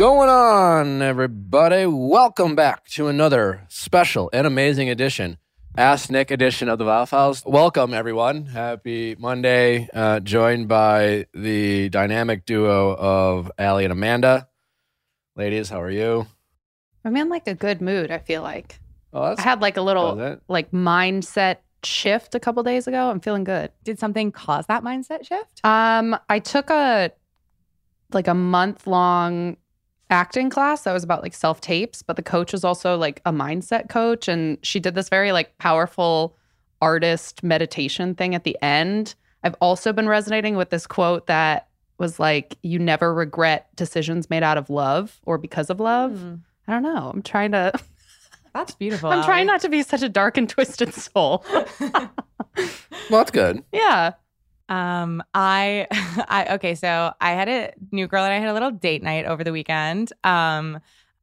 going on, everybody? Welcome back to another special and amazing edition, Ask Nick edition of the Viall Files. Welcome, everyone. Happy Monday. Uh, joined by the dynamic duo of Allie and Amanda. Ladies, how are you? I'm in like a good mood, I feel like. Oh, that's I had like a little that- like mindset shift a couple days ago. I'm feeling good. Did something cause that mindset shift? Um, I took a like a month long acting class that was about like self tapes, but the coach was also like a mindset coach, and she did this very like powerful artist meditation thing at the end. I've also been resonating with this quote that was like, "You never regret decisions made out of love or because of love." Hmm. I don't know. I'm trying to. That's beautiful. I'm trying not to be such a dark and twisted soul. well, that's good. yeah. Um, I, I okay. So I had a new girl and I had a little date night over the weekend. Um,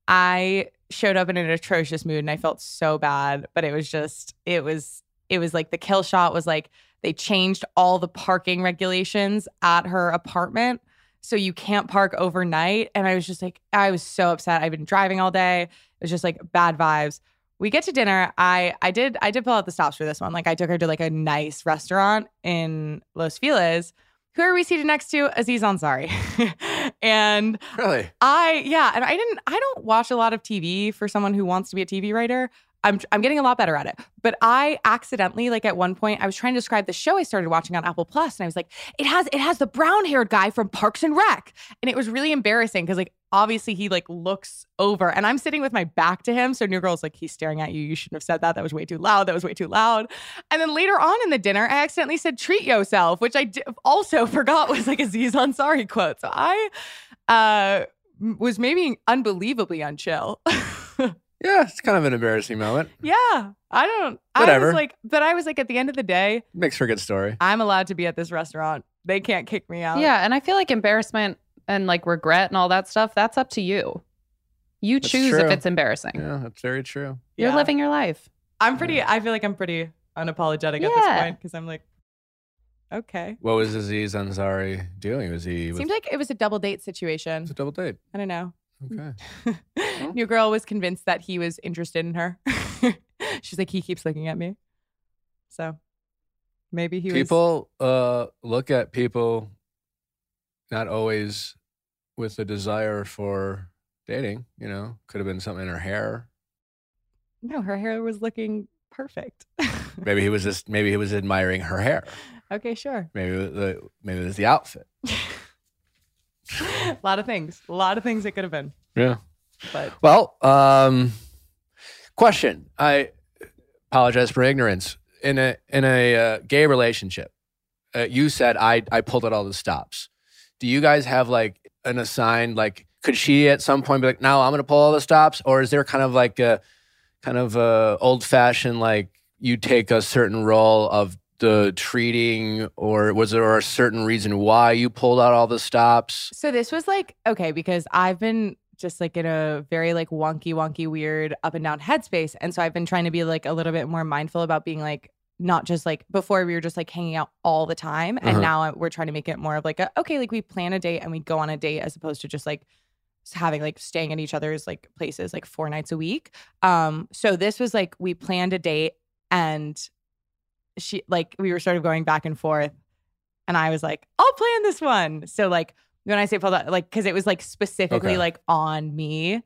I showed up in an atrocious mood and I felt so bad, but it was just, it was, it was like the kill shot was like they changed all the parking regulations at her apartment. So you can't park overnight. And I was just like, I was so upset. I've been driving all day. It was just like bad vibes. We get to dinner. I I did I did pull out the stops for this one. Like I took her to like a nice restaurant in Los Feliz. Who are we seated next to? Aziz Ansari. and Really? I yeah, and I didn't I don't watch a lot of TV for someone who wants to be a TV writer. I'm I'm getting a lot better at it. But I accidentally like at one point I was trying to describe the show I started watching on Apple Plus and I was like, it has it has the brown-haired guy from Parks and Rec. And it was really embarrassing because like obviously he like looks over and I'm sitting with my back to him. So New Girl's like, he's staring at you. You shouldn't have said that. That was way too loud. That was way too loud. And then later on in the dinner, I accidentally said treat yourself, which I d- also forgot was like a Aziz Ansari quote. So I uh was maybe unbelievably unchill. Yeah, it's kind of an embarrassing moment. yeah. I don't I Whatever. was like but I was like at the end of the day, Makes for a good story. I'm allowed to be at this restaurant. They can't kick me out. Yeah. And I feel like embarrassment and like regret and all that stuff, that's up to you. You That's choose true. if it's embarrassing. Yeah, that's very true. You're Yeah. living your life. I'm pretty I feel like I'm pretty unapologetic at this point because I'm like okay. What was Aziz Ansari doing? Was he with Seemed like it was a double date situation. it's a double date? I don't know. Okay. New girl was convinced that he was interested in her. She's like, he keeps looking at me. So maybe he was. people uh look at people not always with a desire for dating you know could have been something in her hair No, her hair was looking perfect. maybe he was just maybe he was admiring her hair okay, sure. maybe the maybe it was the outfit a lot of things. A lot of things it could have been. yeah But well um question i apologize for ignorance in a in a uh, gay relationship uh, you said i i pulled out all the stops do you guys have like an assigned like could she at some point be like no i'm gonna pull all the stops or is there kind of like a kind of a old fashioned like you take a certain role of the treating or was there a certain reason why you pulled out all the stops so this was like, okay, because I've been just like in a very like wonky, wonky, weird up and down headspace. And so I've been trying to be like a little bit more mindful about being like, not just like before we were just like hanging out all the time. And Uh-huh. now we're trying to make it more of like, a, okay, like we plan a date and we go on a date as opposed to just like having like staying at each other's like places like four nights a week. Um, so this was like we planned a date and she like we were sort of going back and forth and I was like, I'll plan this one. So like when I say pulled out, like because it was like specifically Okay. like on me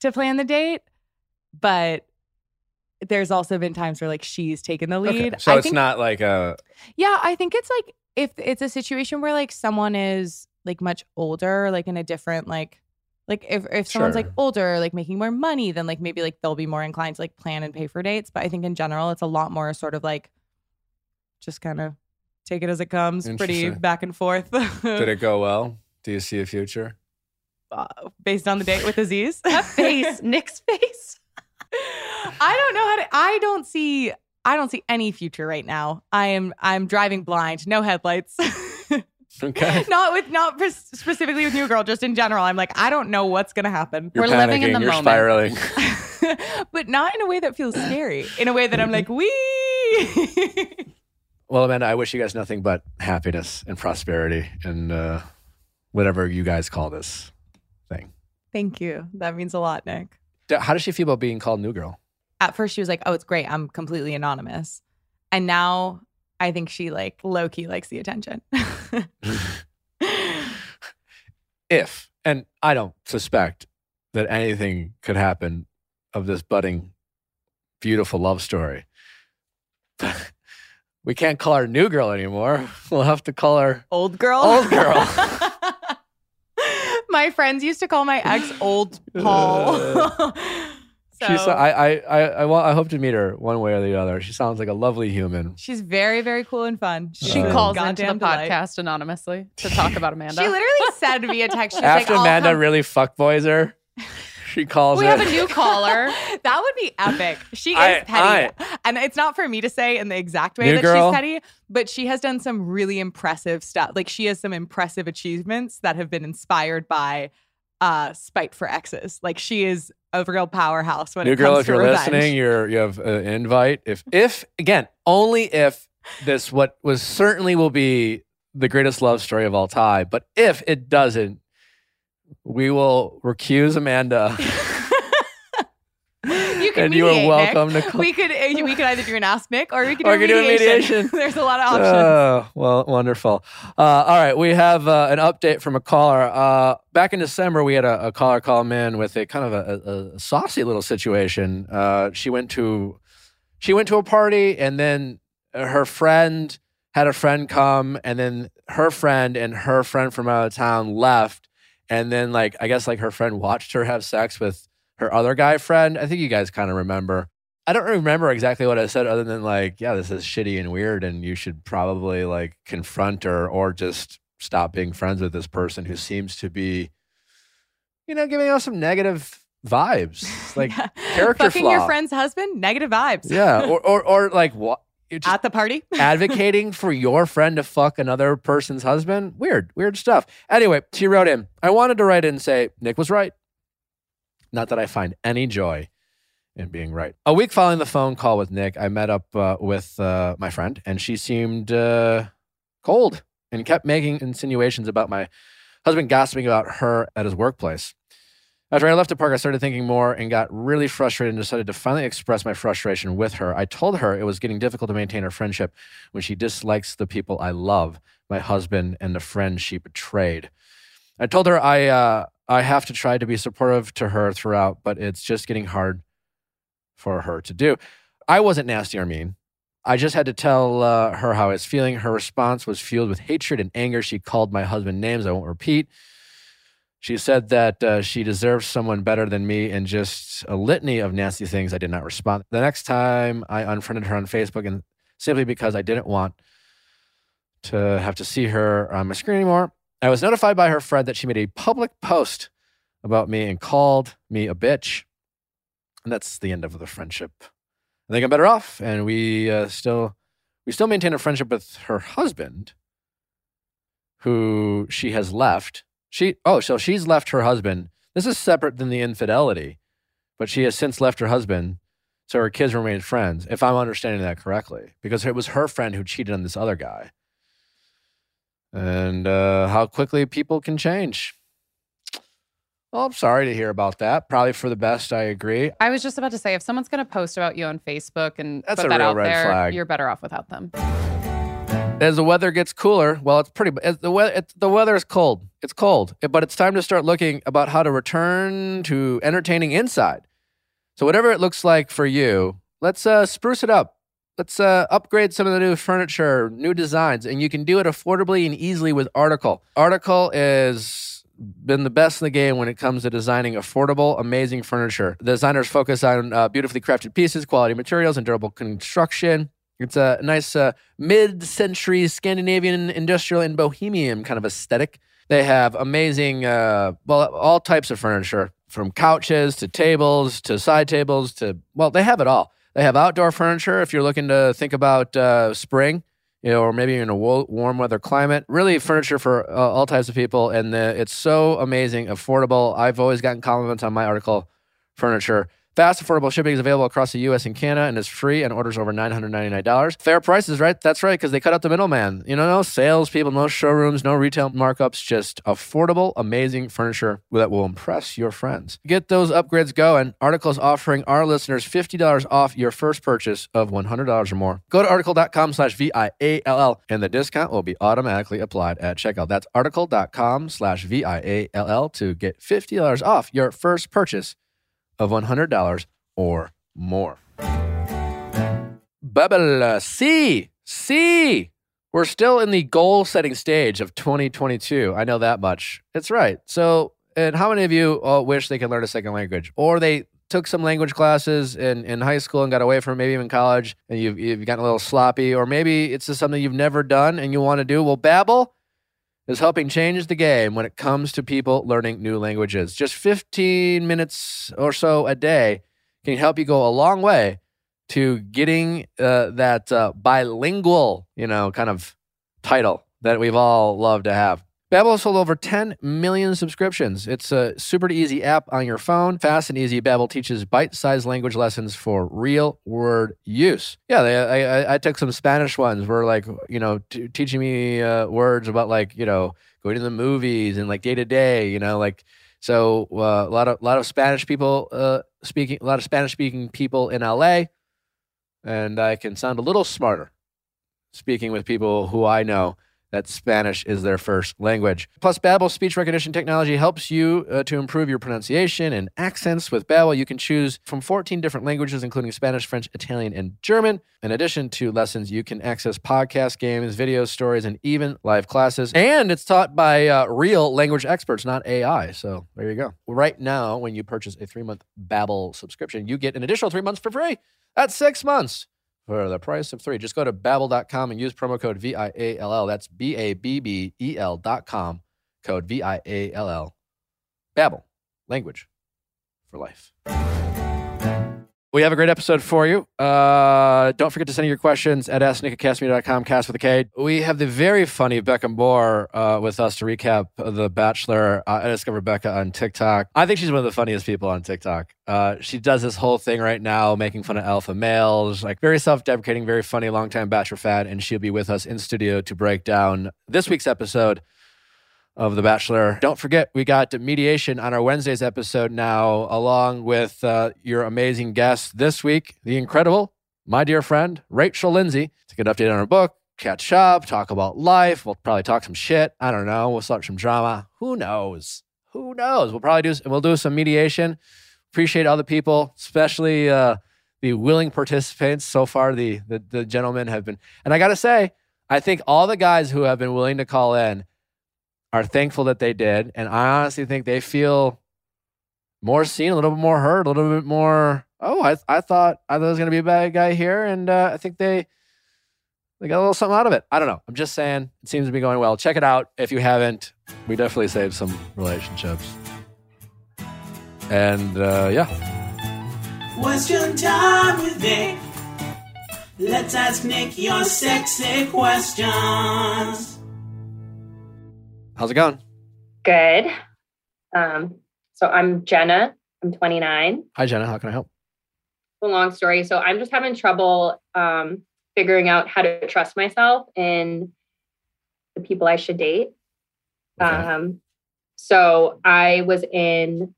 to plan the date, but there's also been times where like she's taken the lead. okay. so I it's think, not like a yeah, I think it's like if it's a situation where like someone is like much older, like in a different like like if if someone's like older, like making more money, then like maybe like they'll be more inclined to like plan and pay for dates. But I think in general, it's a lot more sort of like just kind of take it as it comes, pretty back and forth. did it go well do you see a future uh, based on the date with Aziz. That face, Nick's face. I don't know how to. I don't see. I don't see any future right now. I am. I'm driving blind, no headlights. okay not with not pres- specifically with New Girl, just in general. I'm like, I don't know what's gonna happen. You're We're living in panicking, the you're moment. spiraling. but not in a way that feels scary. In a way that I'm like, wee. Well, Amanda, I wish you guys nothing but happiness and prosperity and uh, whatever you guys call this thing. Thank you. That means a lot, Nick. How does she feel about being called New Girl? At first, she was like, "Oh, it's great. I'm completely anonymous," and now I think she like low key likes the attention. if and I don't suspect that anything could happen of this budding, beautiful love story. we can't call her new girl anymore. We'll have to call her. old girl. Old girl. my friends used to call my ex old Paul. So, She's. I. I. I. I want. I hope to meet her one way or the other. She sounds like a lovely human. she's very, very cool and fun. She She's a calls into the goddamn delight. podcast anonymously to talk about Amanda. She literally said via text, she's After like, Amanda come- really fuckboys her, she calls we her. have a new caller. that would be epic. She is I- petty. and it's not for me to say in the exact way that girl. she's petty, but she has done some really impressive stuff. Like she has some impressive achievements that have been inspired by uh spite for exes. Like she is a real powerhouse when New it girl, comes if to you're revenge. listening, you're you have an invite. If if again, only if this what was certainly will be the greatest love story of all time. But if it doesn't, we will recuse Amanda, can and you are mediate, Nick. welcome to. Call- We could uh, we could either do an ask Nick or we could do, Or a could do a mediation. mediation. There's a lot of options. Oh, well, wonderful. Uh, all right, we have uh, an update from a caller. Uh, back in December, we had a, a caller call in with a kind of a, a, a saucy little situation. Uh, she went to she went to a party, and then her friend had a friend come, and then her friend and her friend from out of town left, and then like I guess like her friend watched her have sex with her other guy friend. I think you guys kind of remember. I don't remember exactly what I said other than like, yeah, this is shitty and weird and you should probably like confront her or just stop being friends with this person who seems to be, you know, giving us some negative vibes. Like, Yeah. character Fucking flaw. your friend's husband, negative vibes. yeah. Or, or, or like what? At the party. advocating for your friend to fuck another person's husband. Weird, weird stuff. Anyway, she wrote in. I wanted to write in and say Nick was right. Not that I find any joy in being right. A week following the phone call with Nick, I met up uh, with uh, my friend, and she seemed uh, cold and kept making insinuations about my husband gossiping about her at his workplace. After I left the park, I started thinking more and got really frustrated and decided to finally express my frustration with her. I told her it was getting difficult to maintain our friendship when she dislikes the people I love, my husband and the friend she betrayed. I told her I uh, I have to try to be supportive to her throughout, but it's just getting hard for her to do. I wasn't nasty or mean. I just had to tell uh, her how I was feeling. Her response was fueled with hatred and anger. She called my husband names I won't repeat. She said that uh, she deserves someone better than me and just a litany of nasty things. I did not respond. The next time I unfriended her on Facebook, and simply because I didn't want to have to see her on my screen anymore. I was notified by her friend that she made a public post about me and called me a bitch. And that's the end of the friendship. I think I'm better off, and we uh, still we still maintain a friendship with her husband, who she has left. She oh, so she's left her husband. This is separate than the infidelity, but she has since left her husband, so her kids remain friends. If I'm understanding that correctly, because it was her friend who cheated on this other guy, and uh, how quickly people can change. Well, I'm sorry to hear about that. Probably for the best. I agree. I was just about to say, if someone's going to post about you on Facebook and That's put a that real out red there, flag. you're better off without them. As the weather gets cooler, well, it's pretty. The weather, it's, the weather is cold. It's cold, but it's time to start looking about how to return to entertaining inside. So whatever it looks like for you, let's uh, spruce it up. Let's uh, upgrade some of the new furniture, new designs, and you can do it affordably and easily with Article. Article is been the best in the game when it comes to designing affordable, amazing furniture. The designers focus on uh, beautifully crafted pieces, quality materials, and durable construction. It's a nice uh, mid-century Scandinavian industrial and bohemian kind of aesthetic. They have amazing, uh, well, all types of furniture, from couches to tables to side tables to, well, they have it all. They have outdoor furniture if you're looking to think about uh, spring, you know, or maybe you're in a warm weather climate. Really, furniture for uh, all types of people, and the, it's so amazing, affordable. I've always gotten compliments on my article furniture. Fast, affordable shipping is available across the U.S. and Canada and is free and orders over $999. Fair prices, right? That's right, because they cut out the middleman. You know, no salespeople, no showrooms, no retail markups, just affordable, amazing furniture that will impress your friends. Get those upgrades going. Article is offering our listeners $50 off your first purchase of $100 or more. Go to article.com slash V-I-A-L-L and the discount will be automatically applied at checkout. That's article.com slash V-I-A-L-L to get $50 off your first purchase of $100 or more. Bubble C. C. We're still in the goal setting stage of 2022. I know that much. It's right. So, and how many of you uh, wish they could learn a second language or they took some language classes in, in high school and got away from maybe even college and you've, you've gotten a little sloppy or maybe it's just something you've never done and you want to do? Well, Babbel is helping change the game when it comes to people learning new languages. Just 15 minutes or so a day can help you go a long way to getting uh, that uh, bilingual, you know, kind of title that we've all loved to have. Babbel has sold over 10 million subscriptions. It's a super easy app on your phone. Fast and easy, Babbel teaches bite-sized language lessons for real word use. Yeah, they, I, I took some Spanish ones where like, you know, t- teaching me uh, words about like, you know, going to the movies and like day to day, you know, like so uh, a lot of lot of Spanish people uh, speaking, a lot of Spanish speaking people in LA, and I can sound a little smarter speaking with people who I know that Spanish is their first language. Plus, Babbel's speech recognition technology helps you uh, to improve your pronunciation and accents. With Babbel, you can choose from 14 different languages, including Spanish, French, Italian, and German. In addition to lessons, you can access podcasts, games, videos, stories, and even live classes. And it's taught by uh, real language experts, not AI. So there you go. Right now, when you purchase a three-month Babbel subscription, you get an additional three months for free. That's six months for the price of three. Just go to babbel.com and use promo code V-I-A-L-L. That's B-A-B-B-E-L dot com, code V-I-A-L-L. Babbel, language for life. We have a great episode for you. Uh, don't forget to send your questions at asknick@kastmedia.com, cast with a K. We have the very funny Becca Moore uh, with us to recap The Bachelor. Uh, I discovered Becca on TikTok. I think she's one of the funniest people on TikTok. Uh, she does this whole thing right now, making fun of alpha males, like very self-deprecating, very funny, longtime Bachelor fan, and she'll be with us in studio to break down this week's episode of The Bachelor. Don't forget, we got mediation on our Wednesday's episode now, along with uh, your amazing guest this week, the incredible, my dear friend, Rachel Lindsay, to get an update on her book, catch up, talk about life. We'll probably talk some shit. I don't know. We'll start some drama. Who knows? Who knows? We'll probably do. We'll do some mediation. Appreciate all the people, especially uh, the willing participants so far. The, the the gentlemen have been, and I got to say, I think all the guys who have been willing to call in are thankful that they did. And I honestly think they feel more seen, a little bit more heard, a little bit more. Oh, I, I thought I thought there was going to be a bad guy here, and uh, I think they they got a little something out of it. I don't know. I'm just saying it seems to be going well. Check it out if you haven't. We definitely saved some relationships. And uh, yeah, Question time with Nick. Let's ask Nick your sexy questions. How's it going? Good. Um, so I'm Jenna. I'm 29. Hi, Jenna. How can I help? A long story. So I'm just having trouble um, figuring out how to trust myself in the people I should date. Okay. Um, so I was in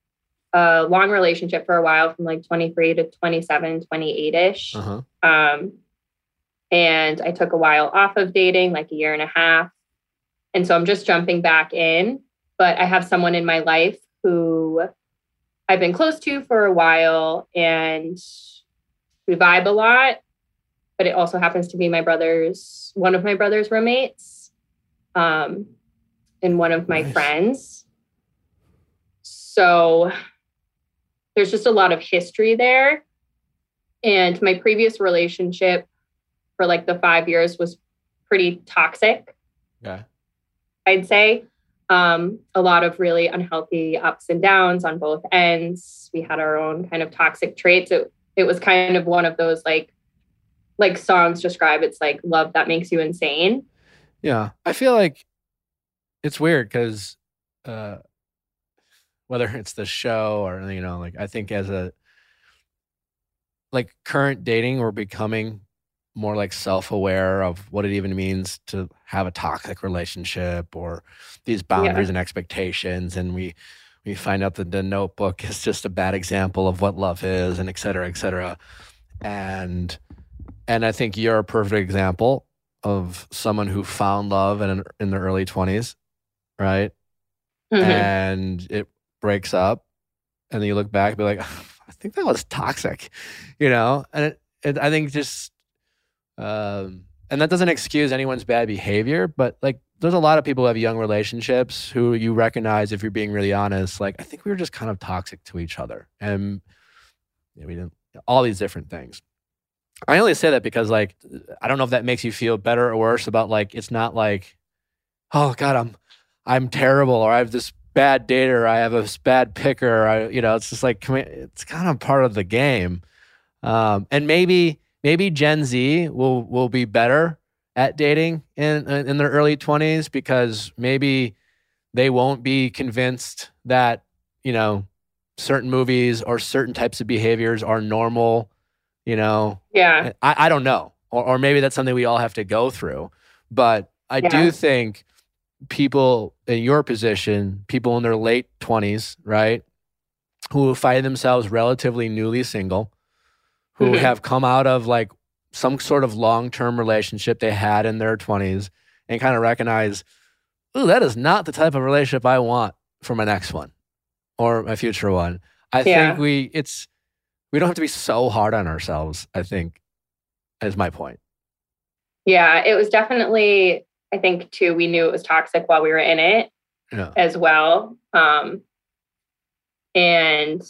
a long relationship for a while from like 23 to 27, 28 ish. Uh-huh. Um, and I took a while off of dating, like a year and a half. And so I'm just jumping back in. But I have someone in my life who I've been close to for a while and we vibe a lot. But it also happens to be my brother's, one of my brother's roommates um, and one of my Nice. friends. So there's just a lot of history there. And my previous relationship for like the five years was pretty toxic, Yeah. I'd say. Um, a lot of really unhealthy ups and downs on both ends. We had our own kind of toxic traits. It, it was kind of one of those like like songs describe it's like love that makes you insane. Yeah, I feel like it's weird because uh, whether it's the show or you know, like I think as a like current dating, we're becoming more like self-aware of what it even means to have a toxic relationship or these boundaries and expectations and we we find out that the notebook is just a bad example of what love is and et cetera et cetera. And and i think you're a perfect example of someone who found love in, in their early 20s right? Mhm. and it breaks up and then you look back and be like i think that was toxic you know? And it, it, i think just um and that doesn't excuse anyone's bad behavior but like there's a lot of people who have young relationships who you recognize if you're being really honest. Like i think we were just kind of toxic to each other. And you know, we didn't all these different things. I only say that because like i don't know if that makes you feel better or worse about like it's not like oh god i'm i'm terrible or i have this bad dater i have a bad picker i you know it's just like it's kind of part of the game. Um and maybe maybe gen z will will be better at dating in in their early 20s because maybe they won't be convinced that you know certain movies or certain types of behaviors are normal you know yeah. Eh, I, I don't know. Or, or maybe that's something we all have to go through. But I Yeah. do think people in your position, people in their late 20s, right, who find themselves relatively newly single, who Mhm. have come out of like some sort of long term relationship they had in their 20s and kind of recognize, ooh, that is not the type of relationship I want for my next one or my future one. I Yeah. think we, it's, we don't have to be so hard on ourselves, I think, is my point. Yeah, it was definitely, I think too, we knew it was toxic while we were in it Yeah. as well. Um, and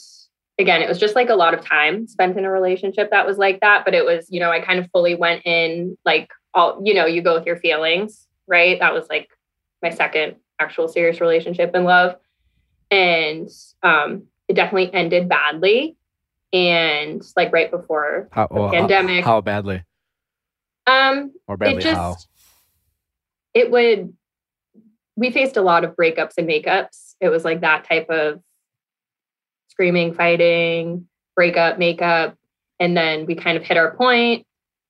again, it was just like a lot of time spent in a relationship that was like that. But it was, you know, I kind of fully went in like all, you know, you go with your feelings, right? That was like my second actual serious relationship in love. And um, it definitely ended badly. And like right before How, well, how- pandemic. How, badly? um Or badly it just how? it would we faced a lot of breakups and makeups it was like that type of screaming fighting breakup makeup and then we kind of hit our point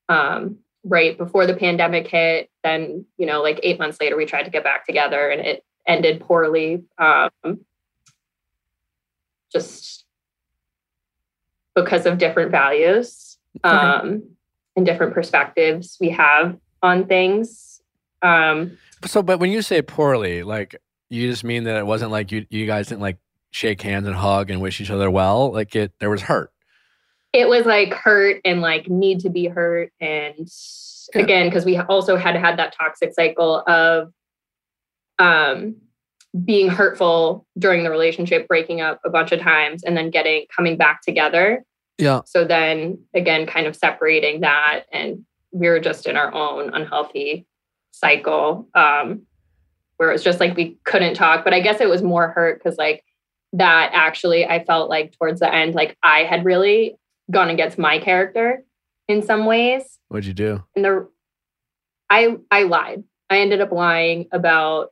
um, right before the pandemic hit. Then you know like eight months later we tried to get back together and it ended poorly. Um, just because of different values um, and different perspectives we have on things. Um, So, but when you say poorly, like you just mean that it wasn't like you you guys didn't like shake hands and hug and wish each other well. Like it, there was hurt. it was like hurt and like need to be hurt. And Yeah. again, because we also had had that toxic cycle of um, being hurtful during the relationship, breaking up a bunch of times, and then getting coming back together. Yeah. So then again, kind of separating that, and we were just in our own unhealthy cycle um, where it was just like we couldn't talk. But I guess it was more hurt because like that actually, I felt like towards the end, like I had really gone against my character in some ways. What'd you do? And the I I lied. I ended up lying about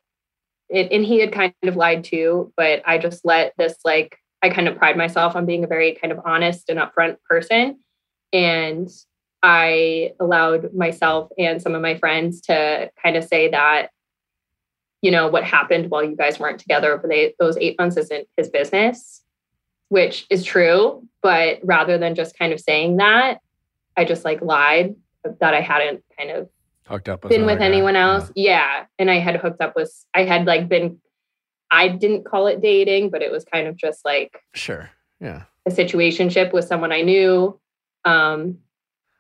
it, and he had kind of lied too. But I just let this like I kind of pride myself on being a very kind of honest and upfront person, and I allowed myself and some of my friends to kind of say that, you know, what happened while you guys weren't together over the, those eight months isn't his business, which is true. But rather than just kind of saying that, I just like lied that I hadn't kind of Hooked up with been with guy. anyone else. Yeah. And I had hooked up with, I had like been, I didn't call it dating, but it was kind of just like Sure. Yeah. a situationship with someone I knew um,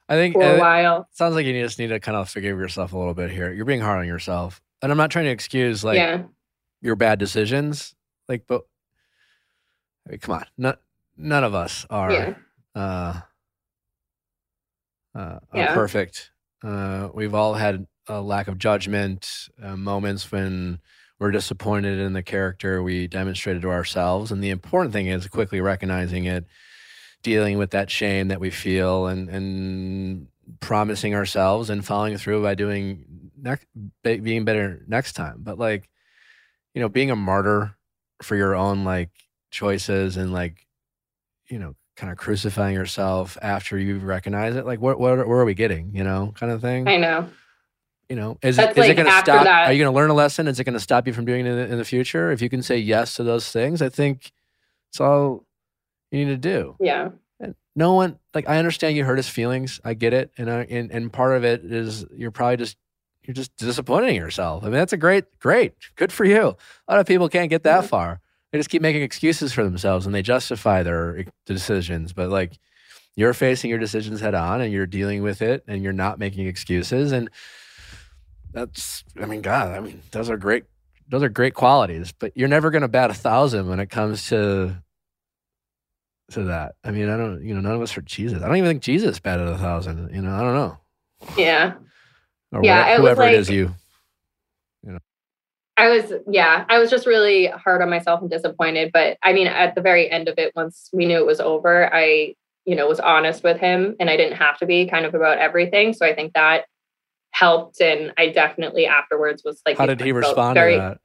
I think for a while. sounds like you just need to kind of forgive yourself a little bit here. You're being hard on yourself, and I'm not trying to excuse like yeah. your bad decisions. Like, but I mean, come on, none, none of us are. Yeah. uh, uh, are Yeah. perfect. Uh, we've all had a lack of judgment, uh, moments when we're disappointed in the character we demonstrated to ourselves. And the important thing is quickly recognizing it, dealing with that shame that we feel, and and promising ourselves and following through by doing next, being better next time. But like, you know, being a martyr for your own like choices and like, you know, kind of crucifying yourself after you recognize it. Like, what, what, where are we getting? You know, kind of thing. I know. You know, is That's it, is it like going to stop? that- Are you going to learn a lesson? Is it going to stop you from doing it in the, in the future? If you can say yes to those things, I think it's all you need to do. Yeah. And no one like I understand you hurt his feelings. I get it, and I, and and part of it is you're probably just you're just disappointing yourself. I mean, that's a great, great, good for you. A lot of people can't get that far. They just keep making excuses for themselves and they justify their decisions. But like you're facing your decisions head on and you're dealing with it and you're not making excuses. And that's, I mean, God, I mean, those are great. Those are great qualities, but you're never going to bat a thousand when it comes to to that. I mean, I don't, you know, none of us are Jesus. I don't even think Jesus batted a thousand. You know, I don't know. Yeah. Or Yeah, wha- it was whoever it is like- you. I was, yeah, I was just really hard on myself and disappointed. But I mean, at the very end of it, once we knew it was over, I, you know, was honest with him and I didn't have to be kind of about everything. So I think that helped. And I definitely afterwards was like, How did he respond very- to that?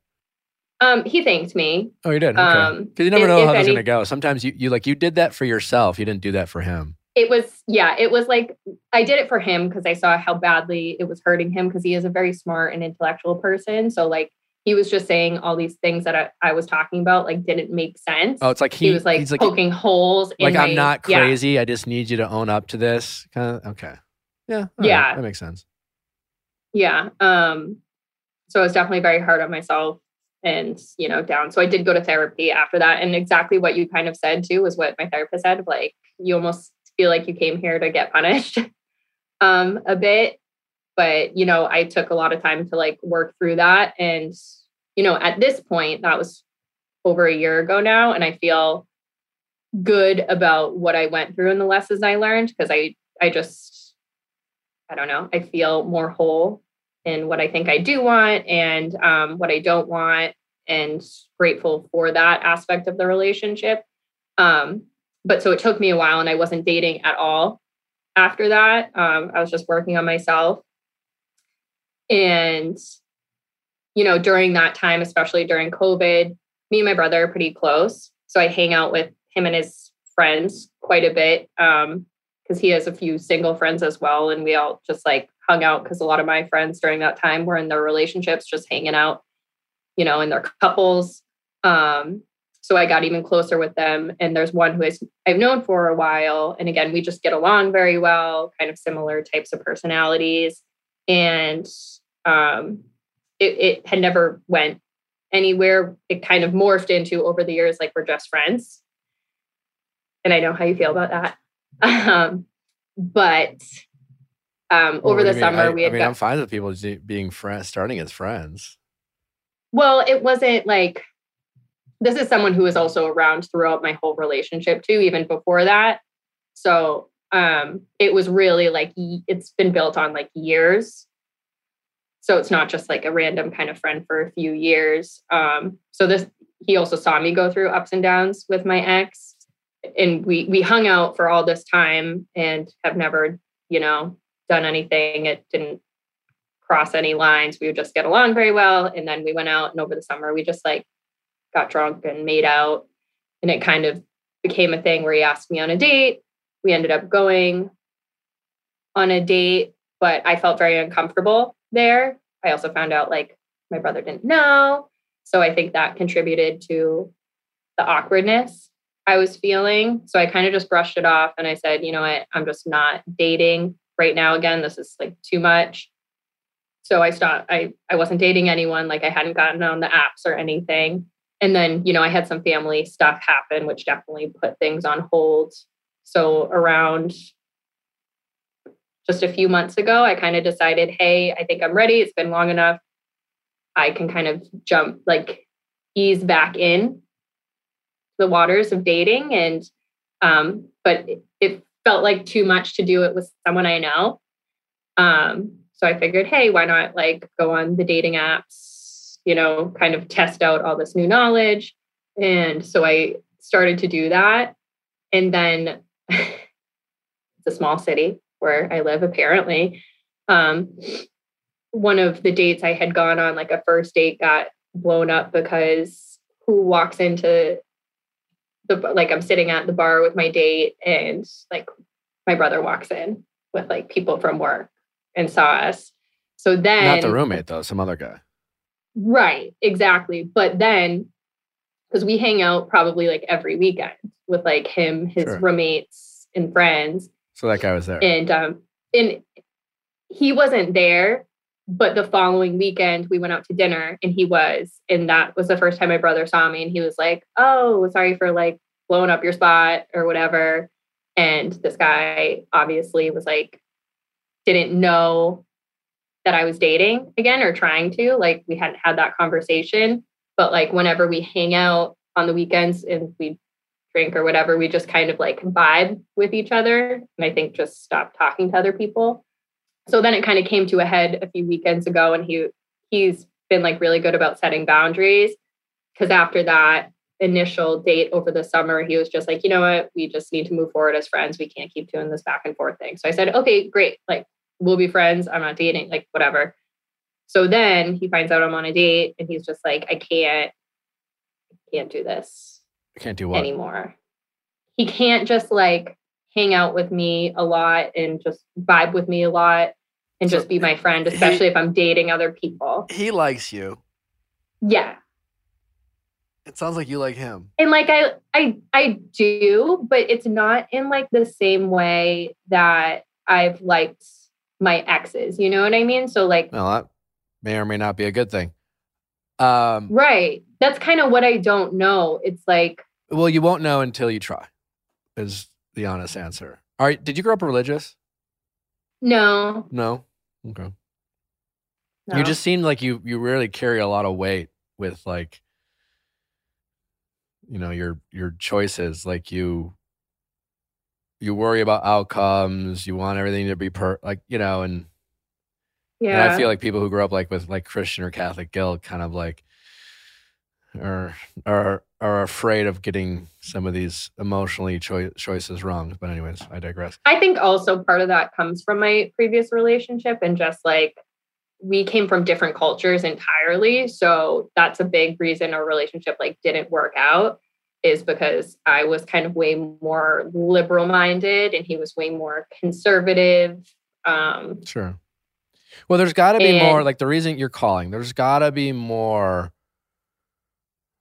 Um, he thanked me. Oh, you did. Okay. Um, Because you never if- know how any- going to go. Sometimes you, you like you did that for yourself. You didn't do that for him. It was, yeah, it was like I did it for him because I saw how badly it was hurting him because he is a very smart and intellectual person. So like he was just saying all these things that I, I was talking about like didn't make sense. Oh, it's like he, he, was like, he's like, poking holes. like I'm my- not yeah. crazy. I just need you to own up to this. Kind of okay. Yeah. all right, Yeah. that makes sense. Yeah. Um, so I was definitely very hard on myself and, you know, down. So I did go to therapy after that. And exactly what you kind of said too was what my therapist said. Like, you almost feel like you came here to get punished um, a bit. But, you know, I took a lot of time to like work through that. And, you know, at this point, that was over a year ago now. And I feel good about what I went through and the lessons I learned because I, I just, I don't know, I feel more whole in what I think I do want and um, what I don't want, and grateful for that aspect of the relationship. Um, but so it took me a while, and I wasn't dating at all after that. Um, I was just working on myself. And, you know, during that time, especially during COVID, me and my brother are pretty close. So I hang out with him and his friends quite a bit because he has a few single friends as well. And we all just like hung out because a lot of my friends during that time were in their relationships, just hanging out, you know, in their couples. Um, so I got even closer with them. And there's one who is I've known for a while. And again, we just get along very well, kind of similar types of personalities. And um, it, it had never went anywhere. It kind of morphed into over the years, like we're just friends. And I know how you feel about that. Um, but um, Well, over the mean? summer, I, we had I mean, got, I'm fine with people being friends, starting as friends. well, it wasn't like this is someone who was also around throughout my whole relationship too, even before that. So um, it was really like it's been built on like years. So it's not just like a random kind of friend for a few years. Um, so this he also saw me go through ups and downs with my ex, and we we hung out for all this time and have never, you know, done anything. It didn't cross any lines. We would just get along very well. And then we went out and over the summer we just like got drunk and made out. And it kind of became a thing where he asked me on a date. We ended up going on a date, but I felt very uncomfortable there. I also found out like my brother didn't know. So I think that contributed to the awkwardness I was feeling. So I kind of just brushed it off and I said, you know what, I'm just not dating right now again. This is like too much. So I stopped. I I wasn't dating anyone. Like I hadn't gotten on the apps or anything. And then, you know, I had some family stuff happen, which definitely put things on hold. So around just a few months ago, I kind of decided, hey, I think I'm ready. It's been long enough. I can kind of jump, like ease back in the waters of dating. And um, but it, it felt like too much to do it with someone I know. Um, so I figured, hey, why not like go on the dating apps, you know, kind of test out all this new knowledge. And so I started to do that. And then it's a small city where I live, apparently. Um, one of the dates I had gone on, like a first date, got blown up because who walks into the like I'm sitting at the bar with my date and like my brother walks in with like people from work and saw us. So then Not the roommate though, some other guy. Right, exactly. But then because we hang out probably like every weekend with like him, his Sure. roommates and friends. So that guy was there. And um and he wasn't there, but the following weekend we went out to dinner and he was. And that was the first time my brother saw me and he was like, Oh, sorry for like blowing up your spot or whatever. And this guy obviously was like, didn't know that I was dating again or trying to. Like we hadn't had that conversation. But like whenever we hang out on the weekends and we drink or whatever, we just kind of like vibe with each other. And I think just stop talking to other people. So then it kind of came to a head a few weekends ago and he he's been like really good about setting boundaries. Cause after that initial date over the summer, he was just like, you know what, we just need to move forward as friends. We can't keep doing this back and forth thing. So I said, okay, great. Like we'll be friends. I'm not dating, like whatever. So then he finds out I'm on a date and he's just like, I can't, can't do this I Can't do what? anymore. He can't just like hang out with me a lot and just vibe with me a lot and So just be my friend, he- especially if I'm dating other people. He likes you. Yeah. It sounds like you like him. And like I I I do, but it's not in like the same way that I've liked my exes. You know what I mean? So like Well, that may or may not be a good thing. Um, right. That's kind of what I don't know. It's like well, you won't know until you try. Is the honest answer. All right. Did you grow up religious? no. No. Okay. no. You just seem like you you really carry a lot of weight with like you know your your choices like you you worry about outcomes you want everything to be per like you know and, yeah. and i feel like people who grow up like with like christian or catholic guilt kind of like are are are afraid of getting some of these emotionally choi- choices wrong but anyways i digress I think also part of that comes from my previous relationship and just like we came from different cultures entirely. So that's a big reason our relationship like didn't work out is because I was kind of way more liberal minded and he was way more conservative. Um Sure. Well, there's got to be more like the reason you're calling. There's got to be more.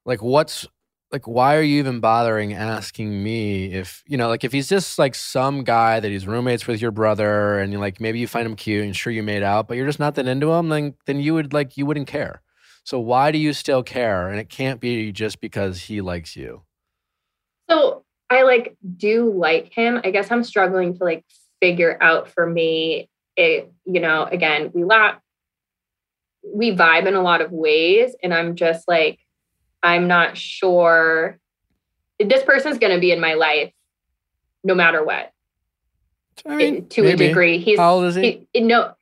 Like, what's like? Why are you even bothering asking me if you know? Like, if he's just like some guy that he's roommates with your brother, and you like maybe you find him cute and sure you made out, but you're just not that into him, then then you would like you wouldn't care. So why do you still care? And it can't be just because he likes you. So I like do like him. I guess I'm struggling to like figure out for me it, you know, again, we laugh we vibe in a lot of ways and I'm just like I'm not sure this person's going to be in my life no matter what. I mean, to maybe. a degree. He's How old is he? he, no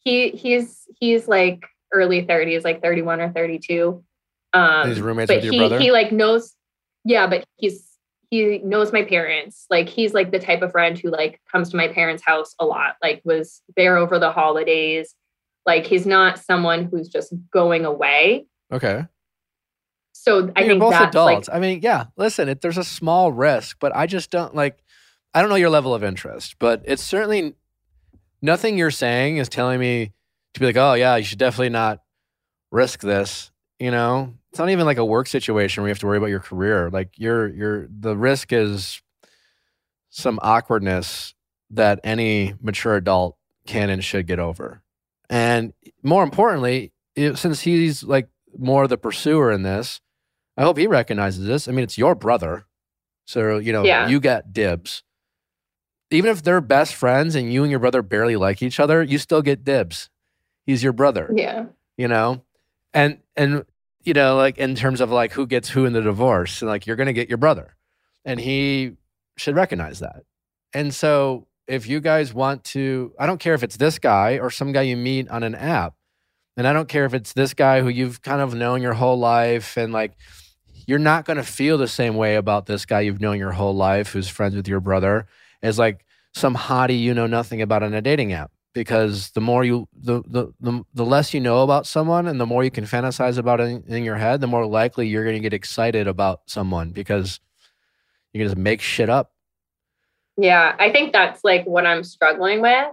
he he's he's like early 30s, like 31 or 32. Um He's roommates but with your he brother. he like knows yeah, but he's he knows my parents. Like he's like the type of friend who like comes to my parents' house a lot, like was there over the holidays. Like he's not someone who's just going away. okay. So I you're think both that's adults. like I mean, yeah. Listen, it, there's a small risk, but I just don't like. I don't know your level of interest, but it's certainly nothing you're saying is telling me to be like, oh yeah, you should definitely not risk this. You know, it's not even like a work situation where you have to worry about your career. Like you're, you're the risk is some awkwardness that any mature adult can and should get over. And more importantly, it, since he's like more the pursuer in this, I hope he recognizes this. I mean, it's your brother. So, you know, Yeah. you got dibs. Even if they're best friends and you and your brother barely like each other, you still get dibs. He's your brother, yeah. you know? And and you know, like in terms of like who gets who in the divorce, like you're going to get your brother. And he should recognize that. And so, if you guys want to, I don't care if it's this guy or some guy you meet on an app. And I don't care if it's this guy who you've kind of known your whole life and like you're not going to feel the same way about this guy you've known your whole life who's friends with your brother as like some hottie you know nothing about on a dating app because the more you the the the, the less you know about someone and the more you can fantasize about it in, in your head the more likely you're going to get excited about someone because You can just make shit up. Yeah, I think that's like what I'm struggling with.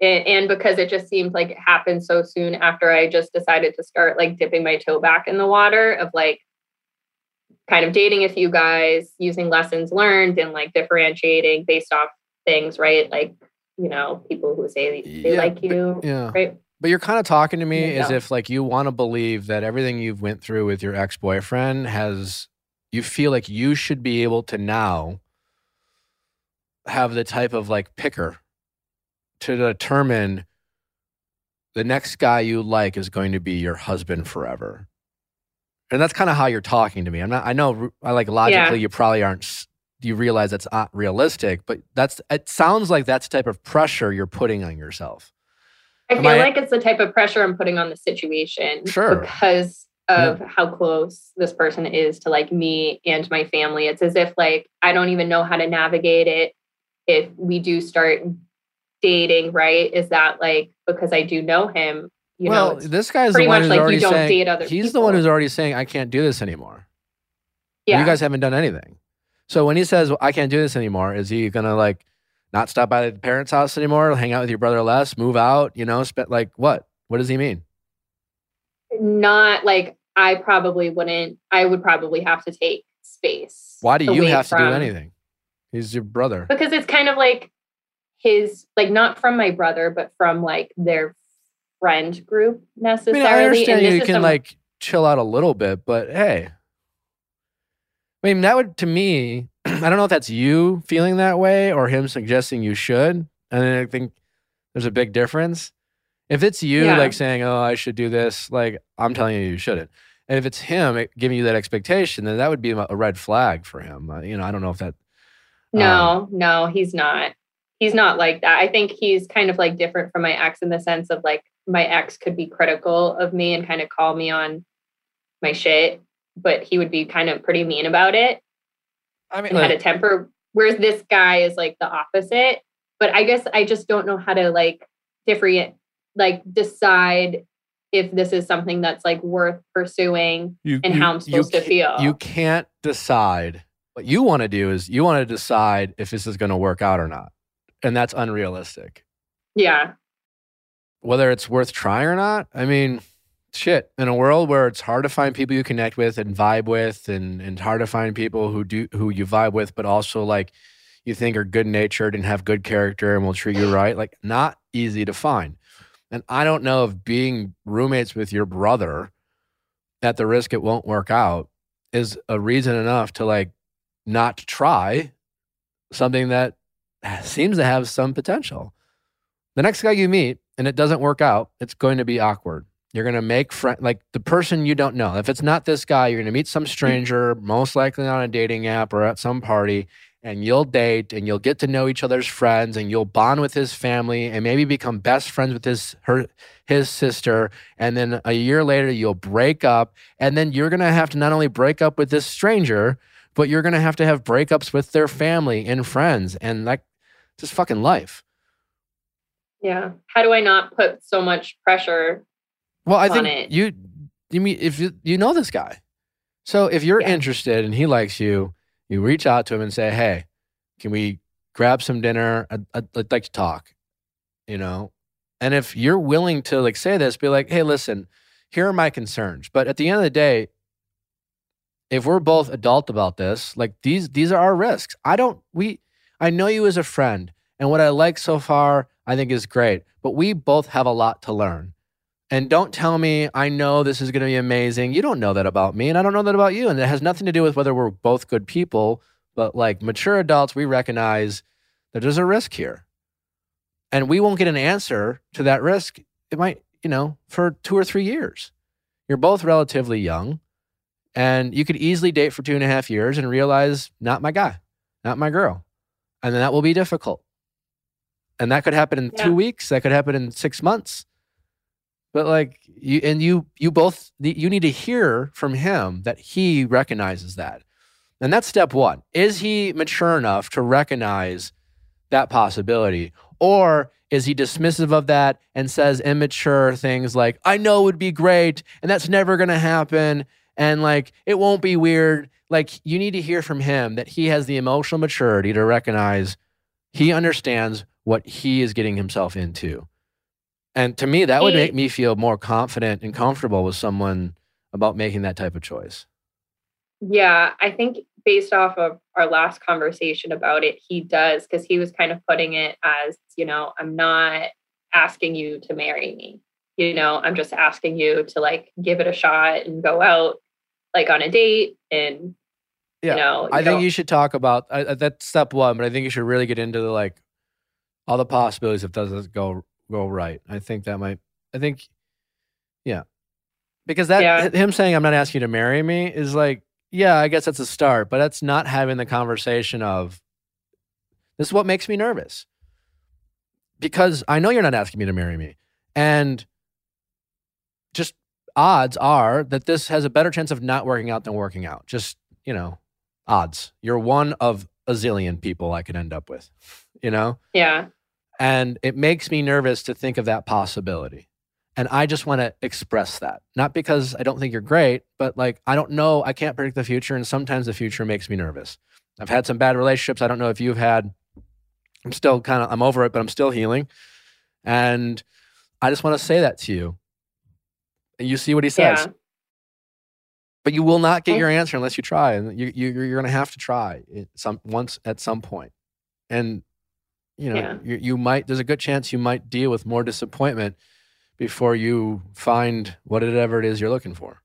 And, and because it just seemed like it happened so soon after I just decided to start like dipping my toe back in the water of like kind of dating a few guys, using lessons learned and like differentiating based off things, right? Like, you know, people who say they, they Yeah, like you, Yeah. right? But you're kind of talking to me as if like you want to believe that everything you've went through with your ex-boyfriend has you feel like you should be able to now have the type of like picker to determine the next guy you like is going to be your husband forever. And that's kind of how you're talking to me. I'm not I know I like logically you probably aren't you realize that's not realistic, but that's it sounds like that's the type of pressure you're putting on yourself. I Am feel I- like it's the type of pressure I'm putting on the situation Sure. because of how close this person is to like me and my family. It's as if like I don't even know how to navigate it if we do start dating, right? Is that like because I do know him, you well, know, this guy's the pretty one much who's like you don't saying date other he's the one who's already saying I can't do this anymore. yeah. You guys haven't done anything. So when he says I can't do this anymore, is he gonna like not stop by the parents' house anymore, hang out with your brother less, move out? You know, spend like what? What does he mean? not like I probably wouldn't I would probably have to take space. Why do you have to do anything? He's your brother. because it's kind of like his like not from my brother but from like their friend group I necessarily mean, I understand you can some- like chill out a little bit, but hey. I mean, that would to me, I don't know if that's you feeling that way or him suggesting you should. And I think there's a big difference. If it's you Yeah. like saying, "Oh, I should do this," like I'm telling you, you shouldn't. And if it's him giving you that expectation, then that would be a red flag for him. Uh, you know, I don't know if that. no no he's not he's not like that i think he's kind of like different from my ex in the sense of like my ex could be critical of me and kind of call me on my shit but he would be kind of pretty mean about it I mean, and had a temper whereas this guy is like the opposite but i guess i just don't know how to like different like decide if this is something that's like worth pursuing you, and you- how i'm supposed to feel You can't decide. What you want to do is you want to decide if this is going to work out or not. And that's unrealistic. yeah Whether it's worth trying or not, I mean, shit. In a world where it's hard to find people you connect with and vibe with and, and hard to find people who do who you vibe with, but also like you think are good natured and have good character and will treat you right, like not easy to find. And I don't know if being roommates with your brother at the risk it won't work out is a reason enough to like not try something that seems to have some potential. The next guy you meet and it doesn't work out, it's going to be awkward. You're going to make friend like the person you don't know. If it's not this guy, you're going to meet some mm. stranger, most likely on a dating app or at some party, and you'll date and you'll get to know each other's friends and you'll bond with his family and maybe become best friends with his her his sister and then a year later you'll break up and then you're going to have to not only break up with this stranger but you're going to have to have breakups with their family and friends and like just fucking life. Yeah. How do i not put so much pressure well i think it. you you mean if you, you know this guy. So if you're Yeah. interested and he likes you you reach out to him and say hey can we grab some dinner? I'd, I'd, I'd like to talk you know? And if you're willing to like say this be like hey listen here are my concerns. But at the end of the day if we're both adult about this like these these are our risks. I don't we i know you as a friend and what i like so far i think is great but we both have a lot to learn and don't tell me i know this is going to be amazing. You don't know that about me and i don't know that about you and it has nothing to do with whether we're both good people but like mature adults we recognize that there's a risk here. And we won't get an answer to that risk it might you know for two or three years. You're both relatively young and you could easily date for two and a half years and realize not my guy not my girl. And then that will be difficult. And that could happen in Yeah. two weeks that could happen in six months but like you and you you both you need to hear from him that he recognizes that. And that's step one. Is he mature enough to recognize that possibility? Or is he dismissive of that and says immature things like i know it would be great and that's never going to happen and like it won't be weird. Like you need to hear from him that he has the emotional maturity to recognize he understands what he is getting himself into. And to me, that would make me feel more confident and comfortable with someone about making that type of choice. Yeah, I think based off of our last conversation about it, he does because he was kind of putting it as, you know, I'm not asking you to marry me. You know, I'm just asking you to like give it a shot and go out like on a date and Yeah, you know, I think you should talk about I, I- that's step one, but I think you should really get into the like all the possibilities if it doesn't go go right. I think that might. I think, yeah, because that Yeah. him saying I'm not asking you to marry me is like, yeah, I guess that's a start, but that's not having the conversation of this is what makes me nervous because I know you're not asking me to marry me, and just odds are that this has a better chance of not working out than working out. Just you know, odds. You're one of a zillion people I could end up with, you know? yeah. And it makes me nervous to think of that possibility. And I just want to express that. Not because I don't think you're great, but like I don't know, I can't predict the future. And sometimes the future makes me nervous. I've had some bad relationships. I don't know if you've had, I'm still kind of, I'm over it, but I'm still healing. And I just want to say that to you. And you see what he says Yeah. but you will not get your answer unless you try and you, you you're going to have to try it some once at some point and you know Yeah. you, you might there's a good chance you might deal with more disappointment before you find whatever it is you're looking for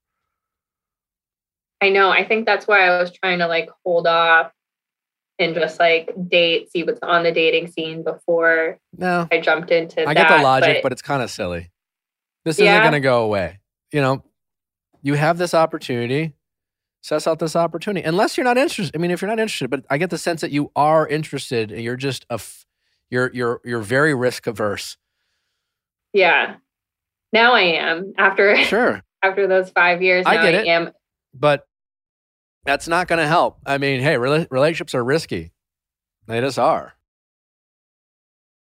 I know. I think that's why I was trying to like hold off and just like date, see what's on the dating scene before no I jumped into i that. get the logic but, it's kind of silly this isn't going to go away you know you have this opportunity suss out this opportunity unless you're not interested i mean if you're not interested but i get the sense that you are interested and you're just a f- you're you're you're very risk averse yeah. Now I am after sure after those five years. I get I it. am. but that's not going to help. I mean, hey, rela- relationships are risky. They just are.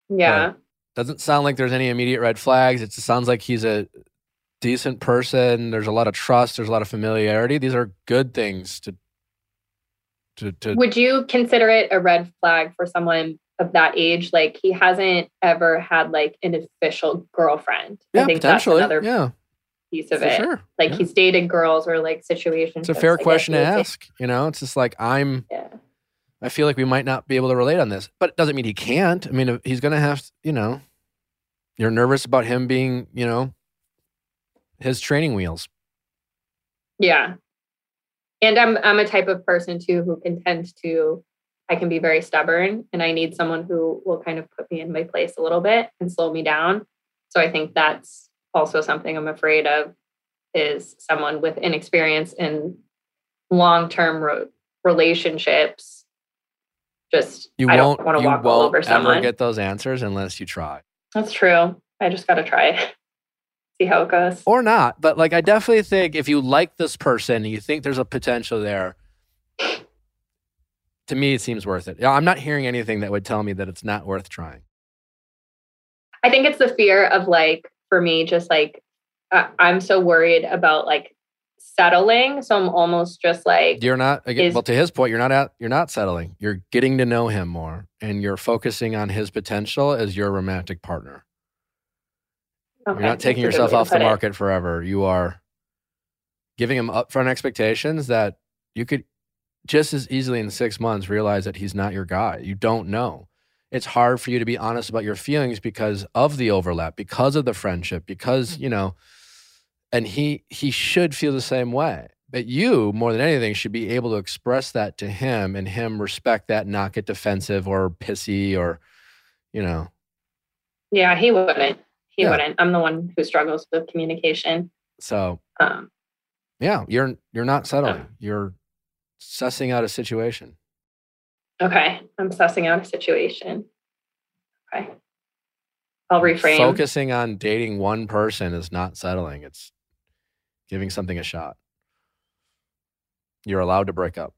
Yeah. Doesn't sound like there's any immediate red flags. It just sounds like he's a decent person. There's a lot of trust. There's a lot of familiarity. These are good things to to to. Would you consider it a red flag for someone of that age? Like he hasn't ever had like an official girlfriend. yeah, I think that's potentially. another yeah, piece of for it. sure. Like Yeah. he's dated girls or like situations. It's a fair question to ask. You know, it's just like I'm. Yeah. I feel like we might not be able to relate on this, but it doesn't mean he can't. I mean, he's going to have, you know, you're nervous about him being, you know, his training wheels. Yeah. And I'm I'm a type of person too who can tend to I can be very stubborn and I need someone who will kind of put me in my place a little bit and slow me down. So I think that's also something I'm afraid of is someone with inexperience in long-term ro- relationships. Just You I won't. don't want to you walk all won't over ever someone. get those answers unless you try, that's true. I just got to try it. See how it goes. or not. But like, I definitely think if you like this person and you think there's a potential there, to me, it seems worth it. I'm not hearing anything that would tell me that it's not worth trying. I think it's the fear of like for me, just like uh, I'm so worried about like settling, so I'm almost just like You're not. Again, Is- well, to his point, you're not at. You're not settling. You're getting to know him more, and you're focusing on his potential as your romantic partner. okay, You're not taking that's a good yourself off the put it. market forever. You are giving him upfront expectations that you could just as easily in six months realize that he's not your guy. You don't know. It's hard for you to be honest about your feelings because of the overlap, because of the friendship, because, you know, and he he should feel the same way. But you, more than anything, should be able to express that to him and him respect that, not get defensive or pissy or, you know, Yeah, he wouldn't. He Yeah. wouldn't. I'm the one who struggles with communication. so Um, Yeah, you're you're not settling. You're sussing out a situation. okay, I'm sussing out a situation. Okay, I'll reframe. Focusing on dating one person is not settling. It's giving something a shot. You're allowed to break up.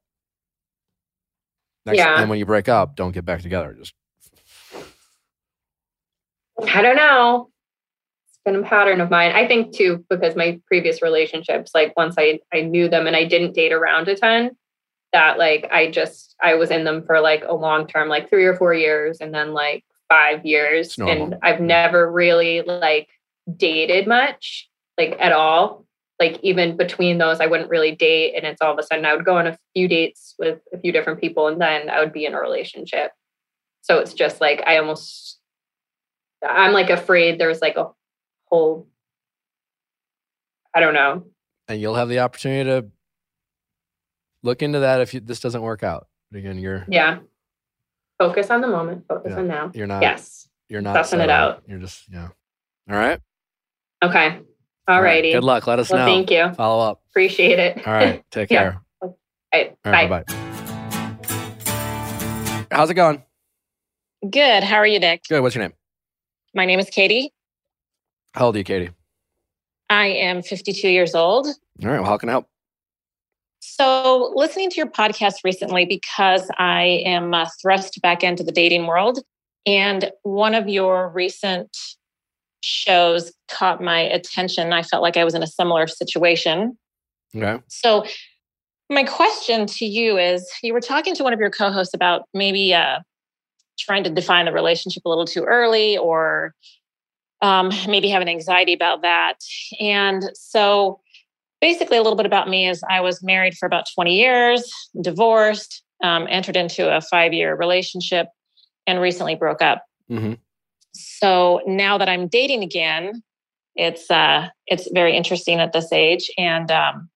Next, Yeah. And when you break up, don't get back together. Just I don't know. It's been a pattern of mine. I think too, because my previous relationships, like once I, I knew them and I didn't date around a ton, that like I just I was in them for like a long term, like three or four years, and then like five years, and I've never really like dated much, like at all. Like even between those, I wouldn't really date, and it's all of a sudden I would go on a few dates with a few different people, and then I would be in a relationship. So it's just like I almost, I'm like afraid there's like a whole, I don't know, and you'll have the opportunity to look into that if you, this doesn't work out. But again, you're yeah. Focus on the moment. Focus Yeah. on now. you're not Yes. you're not Sussing it out. You're just yeah. All right. Okay. All All right. righty. Good luck. Let us Well, know. thank you. Follow up. Appreciate it. All right. Take Yeah. care. All right. All right. Bye. Bye. How's it going? Good. How are you, Nick? Good. What's your name? My name is Katie. How old are you, Katie? I am 52 years old. All right. Well, how can I help? So, listening to your podcast recently because I am uh, thrust back into the dating world, and one of your recent shows caught my attention. I felt like I was in a similar situation. Okay. So, my question to you is you were talking to one of your co hosts about maybe uh, trying to define the relationship a little too early or um, maybe having anxiety about that. And so, basically, a little bit about me is I was married for about 20 years, divorced, um, entered into a five year relationship, and recently broke up. Mm-hmm. So now that I'm dating again, it's uh, it's very interesting at this age. And um,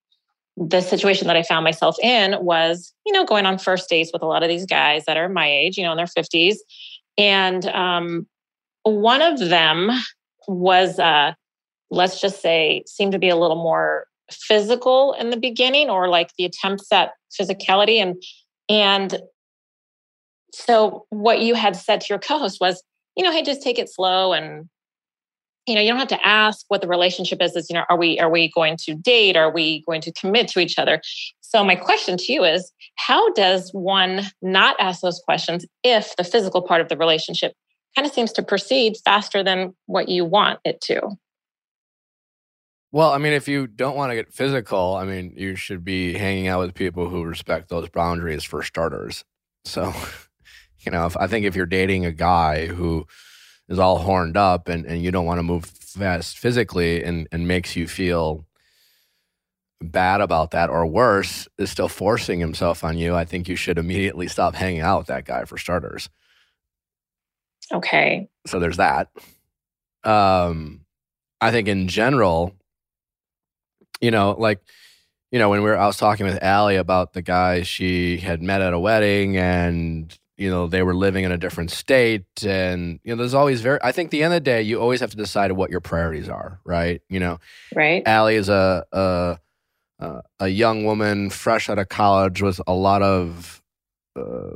the situation that I found myself in was, you know, going on first dates with a lot of these guys that are my age, you know, in their 50s. And um, one of them was, uh, let's just say, seemed to be a little more physical in the beginning, or like the attempts at physicality. And and so what you had said to your co-host was, you know, hey, just take it slow and you know, you don't have to ask what the relationship is. Is you know, are we are we going to date? Are we going to commit to each other? So my question to you is, how does one not ask those questions if the physical part of the relationship kind of seems to proceed faster than what you want it to? Well, I mean, if you don't want to get physical, I mean, you should be hanging out with people who respect those boundaries for starters. So, you know, if, I think if you're dating a guy who is all horned up and, and you don't want to move fast physically and, and makes you feel bad about that or worse, is still forcing himself on you, I think you should immediately stop hanging out with that guy for starters. Okay. so there's that. Um, I think in general, you know, like, you know, when we were, I was talking with Allie about the guy she had met at a wedding and, you know, they were living in a different state. And, you know, there's always very, I think the end of the day, you always have to decide what your priorities are, right? You know, Right. Allie is a, a, a, a young woman fresh out of college with a lot of uh,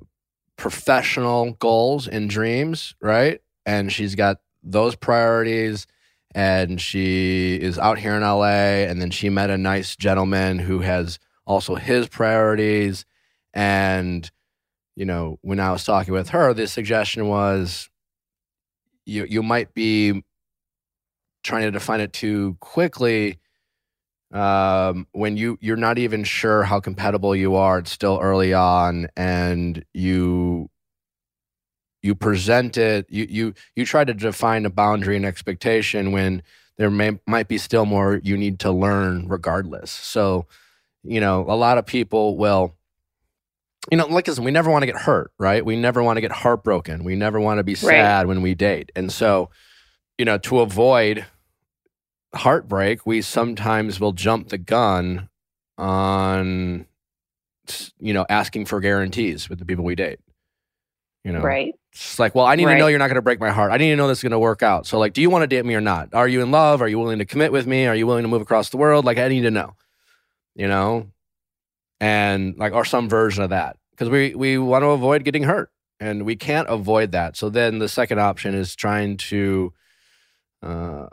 professional goals and dreams, right? And she's got those priorities. And she is out here in LA. And then she met a nice gentleman who has also his priorities. And, you know, when I was talking with her, the suggestion was you, you might be trying to define it too quickly um, when you you're not even sure how compatible you are. It's still early on, and you you present it. You you you try to define a boundary and expectation when there may might be still more you need to learn regardless. So, you know, a lot of people will. You know, like listen, we never want to get hurt, right? We never want to get heartbroken. We never want to be sad when we date. And so, you know, to avoid heartbreak, we sometimes will jump the gun on, you know, asking for guarantees with the people we date. You know, Right. it's like, well, I need to know you're not going to break my heart. I need to know this is going to work out. So, like, do you want to date me or not? Are you in love? Are you willing to commit with me? Are you willing to move across the world? Like, I need to know, you know, and like, or some version of that because we we want to avoid getting hurt, and we can't avoid that. So then the second option is trying to, uh,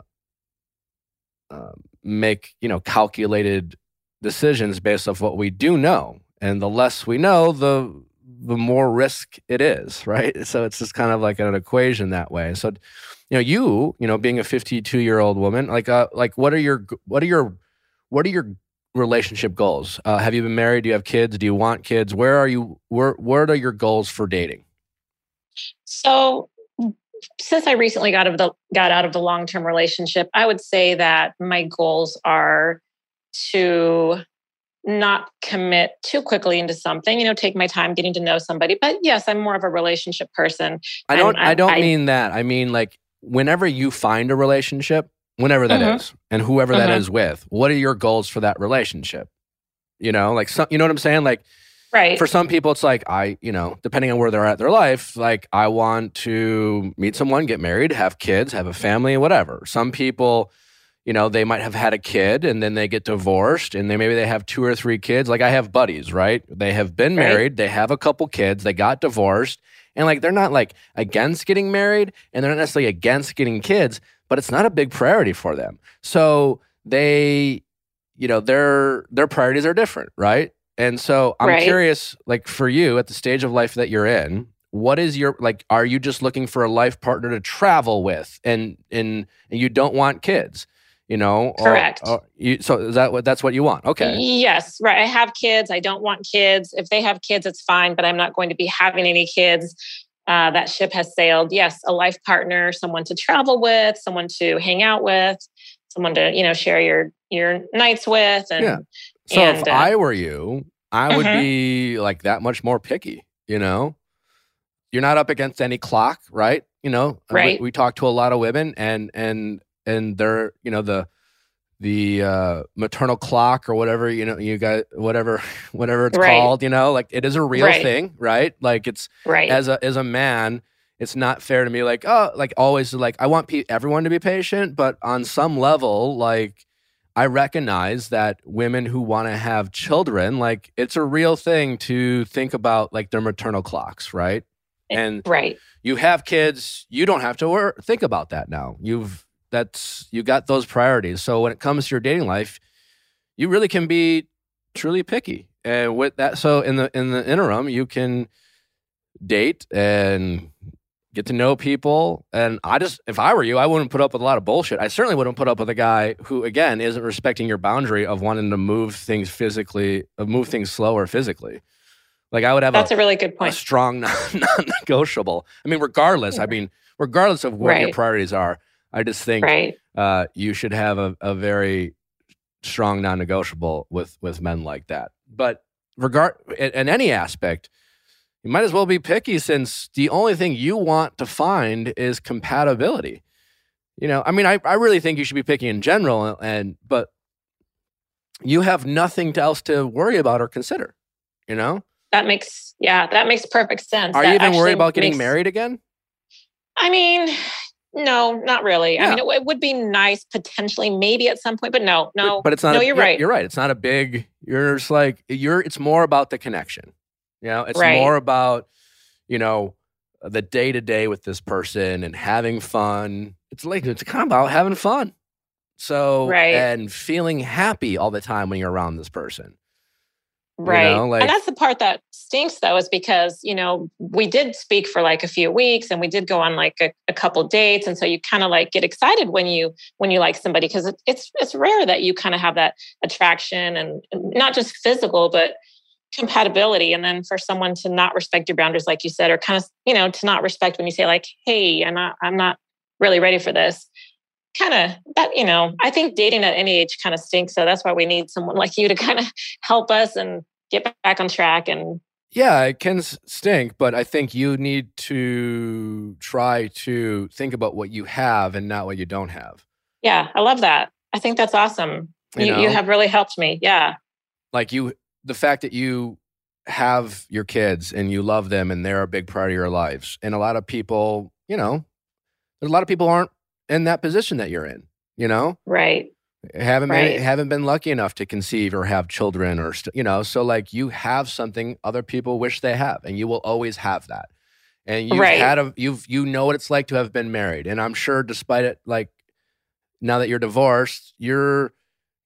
uh, make you know calculated decisions based off what we do know, and the less we know, the the more risk it is, right? So it's just kind of like an equation that way. So, you know, you, you know, being a 52 year old woman, like, uh, like what are your, what are your, what are your relationship goals? Uh, have you been married? Do you have kids? Do you want kids? Where are you? Where What are your goals for dating? So since I recently got of the got out of the long term relationship, I would say that my goals are to not commit too quickly into something. You know, take my time getting to know somebody. But yes, I'm more of a relationship person. I don't. I'm- I, don't I- mean that. I mean like whenever you find a relationship, whenever that is, Mhm. and whoever that Mhm. is with, what are your goals for that relationship? You know, like some. You know what I'm saying? Like Right. for some people, it's like I, you know, depending on where they're at their life, like I want to meet someone, get married, have kids, have a family, whatever. Some people, you know, they might have had a kid and then they get divorced and then maybe they have two or three kids. Like I have buddies, right? They have been Right. married, they have a couple kids, they got divorced, and like they're not like against getting married and they're not necessarily against getting kids, but it's not a big priority for them. So they, you know, their their priorities are different, right? And so I'm Right. curious, like for you at the stage of life that you're in, what is your like? Are you just looking for a life partner to travel with, and and, and you don't want kids, you know? Correct. or you, so is that what that's what you want? Okay. Yes, right. I have kids. I don't want kids. If they have kids, it's fine, but I'm not going to be having any kids. Uh, that ship has sailed. Yes, a life partner, someone to travel with, someone to hang out with, someone to you know share your your nights with, and Yeah. So if uh, I were you, I would Mhm. be like that much more picky. You know, you're not up against any clock, right? You know, we- Right. We, talk to a lot of women, and and and they're you know the the uh, maternal clock or whatever you know you got whatever whatever it's Right. called. You know, like it is a real Right. thing, right? Like it's right, as a as a man, it's not fair to me. Like oh, like always, like I want pe- everyone to be patient, but on some level, like I recognize that women who want to have children, like it's a real thing to think about, like their maternal clocks, right? And right, you have kids, you don't have to wor- think about that now. You've that's you got those priorities. So when it comes to your dating life, you really can be truly picky. And with that, so in the in the interim, you can date and get to know people. And I just, if I were you, I wouldn't put up with a lot of bullshit. I certainly wouldn't put up with a guy who, again, isn't respecting your boundary of wanting to move things physically, uh, move things slower physically. Like I would have that's a, a really good a point. strong non- non-negotiable. I mean, regardless. I mean, regardless of what your priorities are, I just think Right, uh, you should have a, a very strong non-negotiable with with men like that. But regard in, in any aspect, you might as well be picky since the only thing you want to find is compatibility. You know, I mean, I, I really think you should be picky in general, and but you have nothing else to worry about or consider. You know, that makes yeah, that makes perfect sense. are That you even worried about getting makes- married again? I mean, no, not really. I mean, it, it would be nice potentially, maybe at some point, but no, But- no. but, it's not. no, a- you're right. You're right. It's not a big. You're just like you're. It's more about the connection. You know, it's Right. more about you know the day to day with this person and having fun. It's like it's kind of about having fun. So Right. and feeling happy all the time when you're around this person. Right. know, like- and that's the part that stinks though, is because, you know, we did speak for like a few weeks and we did go on like a, a couple dates. And so you kind of like get excited when you when you like somebody because it, it's it's rare that you kind of have that attraction and not just physical, but compatibility. And then for someone to not respect your boundaries, like you said, or kind of, you know, to not respect when you say, like, hey, I'm not, I'm not really ready for this. Kind of that, you know, I think dating at any age kind of stinks. So that's why we need someone like you to kind of help us and get back on track and Yeah, it can stink, but I think you need to try to think about what you have and not what you don't have. yeah i love that i think that's awesome You you, you have really helped me yeah like you the fact that you have your kids and you love them and they're a big part of your lives and a lot of people you know a lot of people aren't in that position that you're in you know? Right. Haven't Right. been haven't been lucky enough to conceive or have children or st- you know? So like you have something other people wish they have and you will always have that. And you've Right. had a you've you know what it's like to have been married. And i'm sure despite it like now that you're divorced you're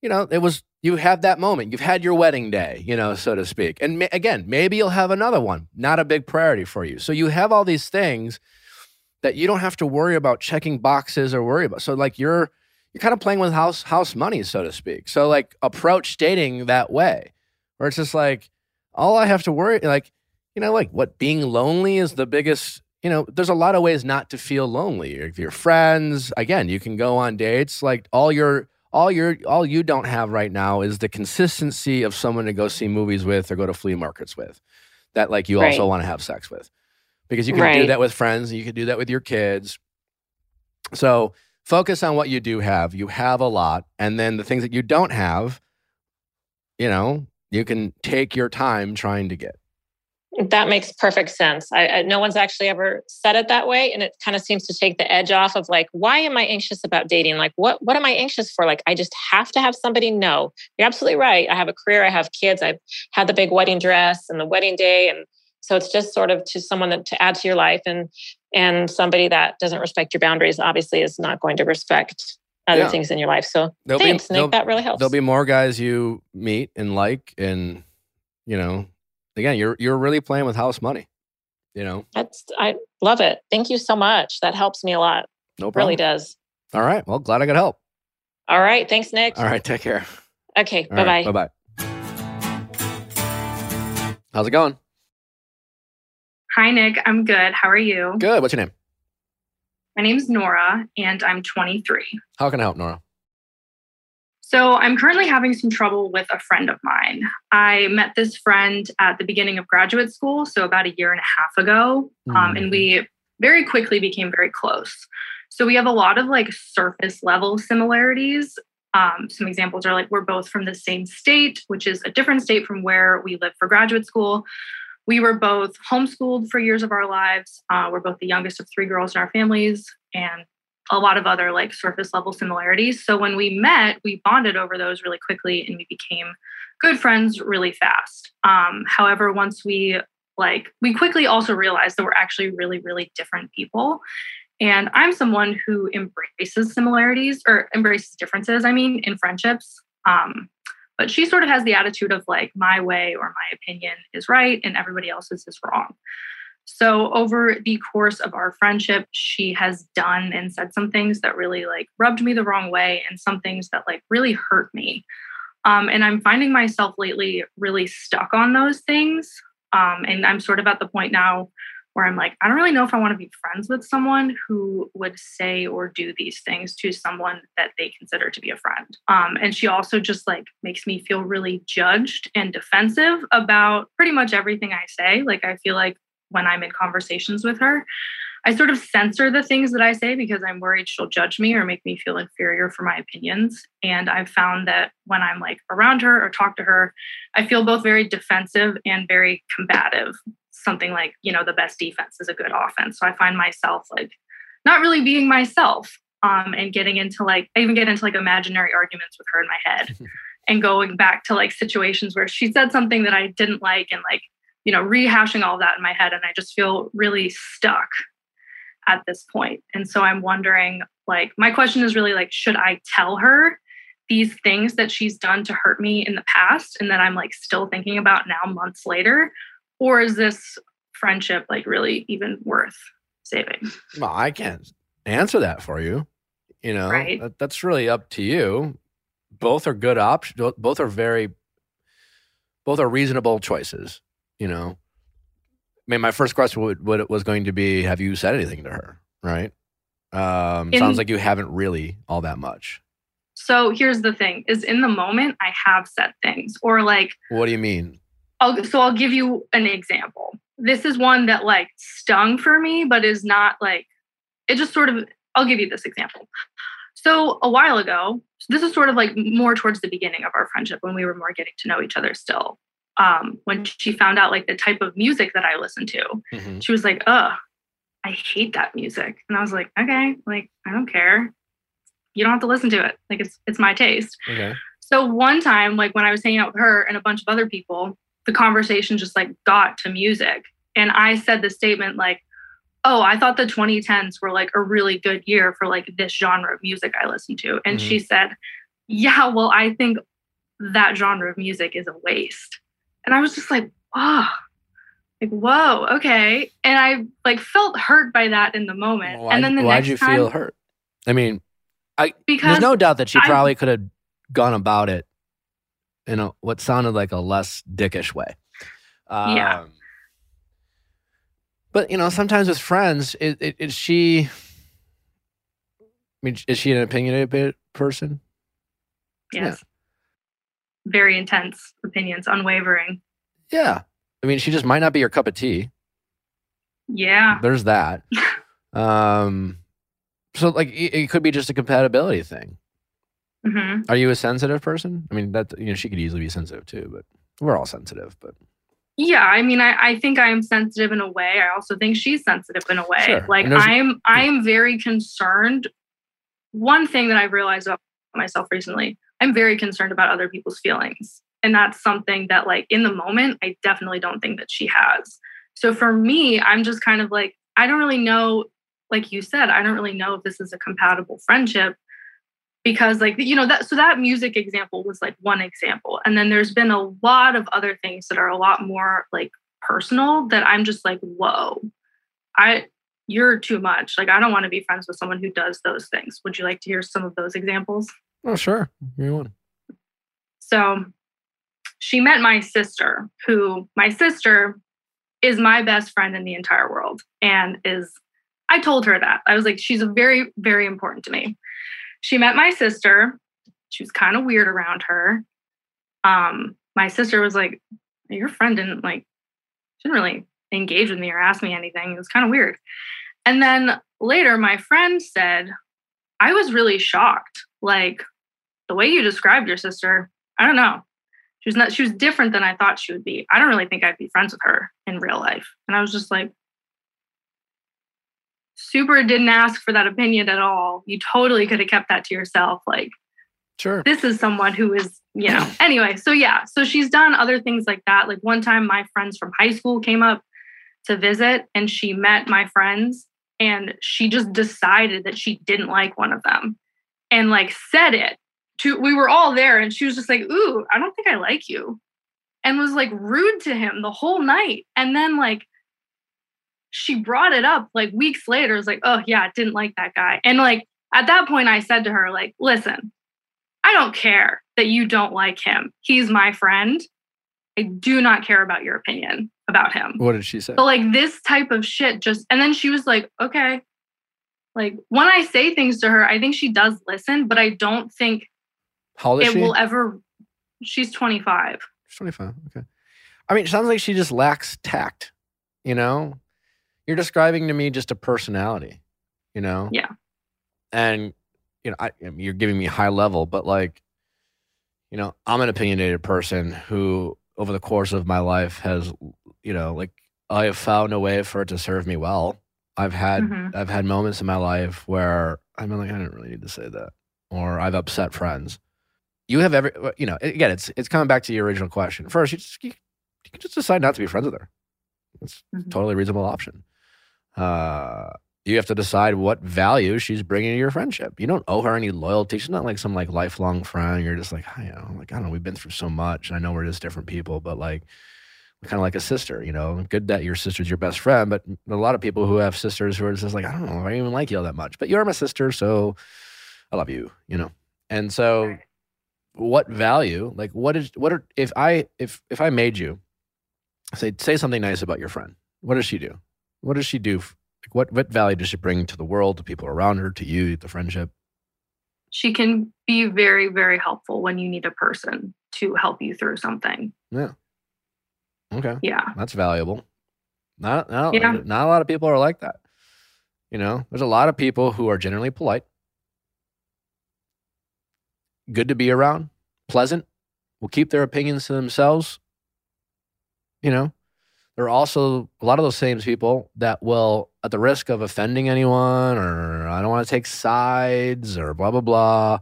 you know it was you have that moment. You've had your wedding day you know so to speak. And ma- again maybe you'll have another one. Not a big priority for you. So you have all these things that you don't have to worry about checking boxes or worry about so like you're you're kind of playing with house house money, so to speak. So like approach dating that way, where it's just like all I have to worry, like you know, like what being lonely is the biggest. You know, there's a lot of ways not to feel lonely. If your friends, again, you can go on dates. Like all your all your all you don't have right now is the consistency of someone to go see movies with or go to flea markets with that like you Right. also want to have sex with because you can do that with friends and you can do that with your kids so focus on what you do have you have a lot and then the things that you don't have you know you can take your time trying to get That makes perfect sense. I, I, no one's actually ever said it that way, and it kind of seems to take the edge off of like, why am I anxious about dating? Like, what what am I anxious for? Like, I just have to have somebody. No, you're absolutely right. I have a career. I have kids. I've had the big wedding dress and the wedding day, and so it's just sort of to someone that to add to your life, and and somebody that doesn't respect your boundaries obviously is not going to respect other Yeah. things in your life. So There'll thanks, there'll- Nick. That really helps. there'll be more guys you meet and like and you know again you're you're really playing with house money you know That's I love it. Thank you so much. That helps me a lot. no problem Really does. all right well glad i could help All right. Thanks, Nick. all right take care Okay. Bye right, bye. bye-bye how's it going Hi, Nick. I'm good. How are you? good what's your name My name's Nora, and I'm 23. how can i help nora So, I'm currently having some trouble with a friend of mine. I met this friend at the beginning of graduate school, so about a year and a half ago, um, and we very quickly became very close. So, we have a lot of like surface level similarities. Um, some examples are like we're both from the same state, which is a different state from where we live for graduate school. We were both homeschooled for years of our lives. Uh, we're both the youngest of three girls in our families, and a lot of other like surface level similarities. So when we met, we bonded over those really quickly and we became good friends really fast. Um, however, once we like, we quickly also realized that we're actually really, really different people. And I'm someone who embraces similarities or embraces differences, I mean, in friendships. Um, but she sort of has the attitude of like, my way or my opinion is right and everybody else's is wrong. So over the course of our friendship, she has done and said some things that really like rubbed me the wrong way and some things that like really hurt me. Um, and I'm finding myself lately really stuck on those things. Um, and I'm sort of at the point now where I'm like, I don't really know if I want to be friends with someone who would say or do these things to someone that they consider to be a friend. Um, and she also just like makes me feel really judged and defensive about pretty much everything I say. Like, I feel like when I'm in conversations with her. I sort of censor the things that I say because I'm worried she'll judge me or make me feel inferior for my opinions. And I've found that when I'm like around her or talk to her, I feel both very defensive and very combative. Something like, you know, the best defense is a good offense. So I find myself like not really being myself um, and getting into like, I even get into like imaginary arguments with her in my head and going back to like situations where she said something that I didn't like and like, you know, rehashing all that in my head. And I just feel really stuck at this point. And so I'm wondering, like, my question is really like, should I tell her these things that she's done to hurt me in the past and that I'm like still thinking about now months later? Or is this friendship like really even worth saving? Well, I can't answer that for you. You know, Right. that, that's really up to you. Both are good options. Both are very, both are reasonable choices. You know, I mean, my first question would, would was going to be, have you said anything to her? Right. Um, In- sounds like you haven't really all that much. So here's the thing is in the moment I have said things or like What do you mean? I'll so I'll give you an example. This is one that like stung for me, but is not like it just sort of I'll give you this example. So a while ago, this is sort of like more towards the beginning of our friendship when we were more getting to know each other still. Um, when she found out like the type of music that I listen to, Mhm. she was like, "Ugh, I hate that music," and I was like, "Okay, like I don't care. You don't have to listen to it. Like it's it's my taste." Okay. So one time, like when I was hanging out with her and a bunch of other people, the conversation just like got to music. And I said the statement like, oh, I thought the 2010s were like a really good year for like this genre of music I listen to. And she mm-hmm. said, yeah, well, I think that genre of music is a waste. And I was just like, oh, like, whoa, okay. And I like felt hurt by that in the moment. Why, and then the why'd you time, feel hurt? I mean, I because there's no doubt that she I- probably could have gone about it in a, what sounded like a less dickish way. Um, Yeah. But you know, sometimes with friends, is, is, is she? I mean, is she an opinionated person? yes, very intense opinions, unwavering. Yeah. I mean, she just might not be your cup of tea. Yeah, There's that. um, so like, it, it could be just a compatibility thing. Hmm Are you a sensitive person? I mean, that you know, she could easily be sensitive too, but we're all sensitive. But yeah. I mean, I, I think I am sensitive in a way. I also think she's sensitive in a way. Sure. Like I'm I'm very concerned. One thing that I've realized about myself recently, I'm very concerned about other people's feelings. And that's something that like in the moment, I definitely don't think that she has. So for me, I'm just kind of like, I don't really know, like you said, I don't really know if this is a compatible friendship because like you know that so that music example was like one example and then there's been a lot of other things that are a lot more like personal that i'm just like whoa i you're too much like i don't want to be friends with someone who does those things would you like to hear some of those examples oh, sure, you want. so she met my sister, who my sister is my best friend in the entire world and is I told her that. I was like she's a very very important to me. She met my sister. She was kind of weird around her. Um my sister was like your friend didn't like didn't really engage with me or ask me anything. It was kind of weird. And then later my friend said I was really shocked. Like the way you described your sister, I don't know. She was not she was different than I thought she would be. I don't really think I'd be friends with her in real life. And I was just like super didn't ask for that opinion at all. You totally could have kept that to yourself. Like Sure. this is someone who is, you know. anyway, so yeah, so she's done other things like that. Like one time my friends from high school came up to visit and she met my friends and she just decided that she didn't like one of them and like said it to we were all there and she was just like, "Ooh, I don't think I like you." And was like rude to him the whole night. And then like she brought it up like weeks later. It was like, "Oh, yeah, I didn't like that guy." And like at that point I said to her like, "Listen, I don't care that you don't like him. He's my friend. I do not care about your opinion about him. What did she say? But like this type of shit just, and then she was like, okay. Like when I say things to her, I think she does listen, but I don't think How old is it she? will ever. She's 25. She's 25. Okay. I mean, it sounds like she just lacks tact. You know, you're describing to me just a personality. You know. Yeah. And you know, I, you're giving me high level, but like, you know, I'm an opinionated person who, over the course of my life, has, you know, like I have found a way for it to serve me well. I've had Mhm. I've had moments in my life where I'm like, I didn't really need to say that, or I've upset friends. You have every, you know, again, it's it's coming back to your original question. First, you just you, you can just decide not to be friends with her. It's a Mhm. totally reasonable option. Uh, you have to decide what value she's bringing to your friendship. You don't owe her any loyalty. She's not like some like lifelong friend. You're just like, I you know, like I don't know. We've been through so much, and I know we're just different people, but like we're kind of like a sister. You know, good that your sister's your best friend, but a lot of people who have sisters who are just like, I don't know, I don't even like you all that much, but you're my sister, so I love you. You know, and so what value? Like, what is what are if I if if I made you say say something nice about your friend? What does she do? What does she do? Like, what what value does she bring to the world, to people around her, to you, the friendship? She can be very, very helpful when you need a person to help you through something. Yeah. Okay, Yeah. that's valuable. Not not Yeah. not a lot of people are like that. You know, there's a lot of people who are generally polite, good to be around, pleasant, will keep their opinions to themselves. You know, there are also a lot of those same people that will, at the risk of offending anyone or I don't want to take sides or blah, blah, blah.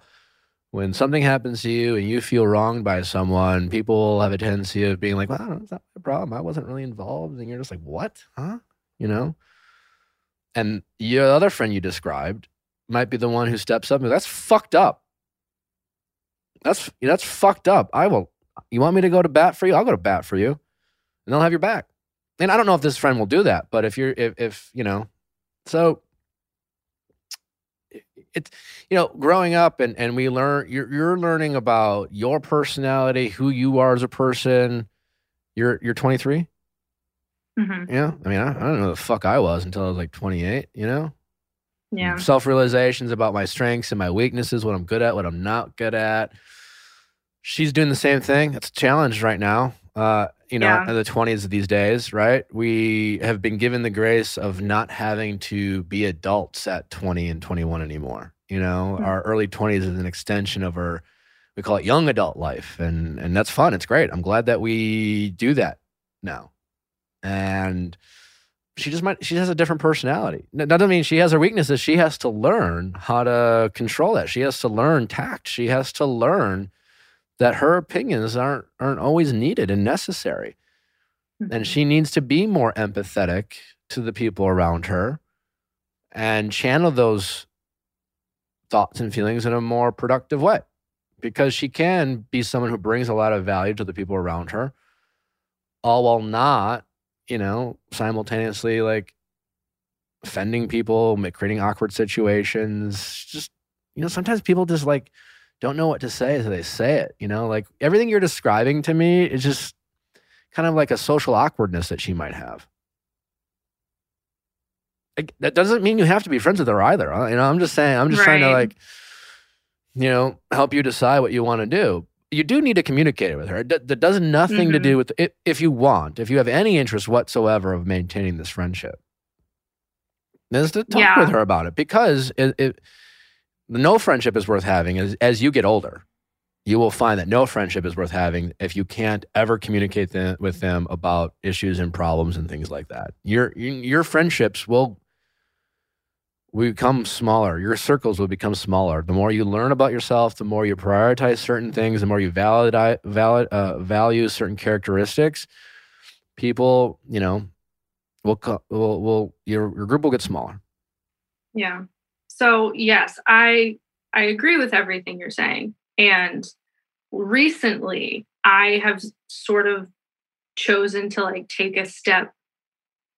When something happens to you and you feel wronged by someone, people have a tendency of being like, well, it's not my problem. I wasn't really involved. And you're just like, what? Huh? You know? And your other friend you described might be the one who steps up and that's fucked up. That's that's fucked up. I will. You want me to go to bat for you? I'll go to bat for you, and they'll have your back. And I don't know if this friend will do that, but if you're if if you know, so it's you know growing up and and we learn you're you're learning about your personality, who you are as a person. You're you're 23. Mhm. Yeah, I mean I, I don't know the fuck I was until I was like 28. You know, Yeah. self realizations about my strengths and my weaknesses, what I'm good at, what I'm not good at. She's doing the same thing. It's a challenge right now. Uh, you know, Yeah. in the 20s of these days, right? We have been given the grace of not having to be adults at 20 and 21 anymore. You know, Mhm. our early 20s is an extension of our we call it young adult life and and that's fun. It's great. I'm glad that we do that now. And she just might she has a different personality that doesn't mean she has her weaknesses she has to learn how to control that she has to learn tact she has to learn that her opinions aren't aren't always needed and necessary. And mm-hmm. she needs to be more empathetic to the people around her and channel those thoughts and feelings in a more productive way because she can be someone who brings a lot of value to the people around her all while not you know simultaneously like offending people creating awkward situations just you know sometimes people just like don't know what to say so they say it you know like everything you're describing to me is just kind of like a social awkwardness that she might have like, that doesn't mean you have to be friends with her either you know i'm just saying i'm just trying to like you know help you decide what you want to do you do need to communicate with her. That, that does nothing to Mhm. do with if, if you want, if you have any interest whatsoever of maintaining this friendship, is to talk Yeah. with her about it because it, it, no friendship is worth having as, as you get older. You will find that no friendship is worth having if you can't ever communicate with them about issues and problems and things like that. Your your friendships will become smaller. Your circles will become smaller. The more you learn about yourself, the more you prioritize certain things, the more you valid, valid, uh, value certain characteristics. People, you know, will will will your your group will get smaller. Yeah. So yes, I I agree with everything you're saying. And recently I have sort of chosen to like take a step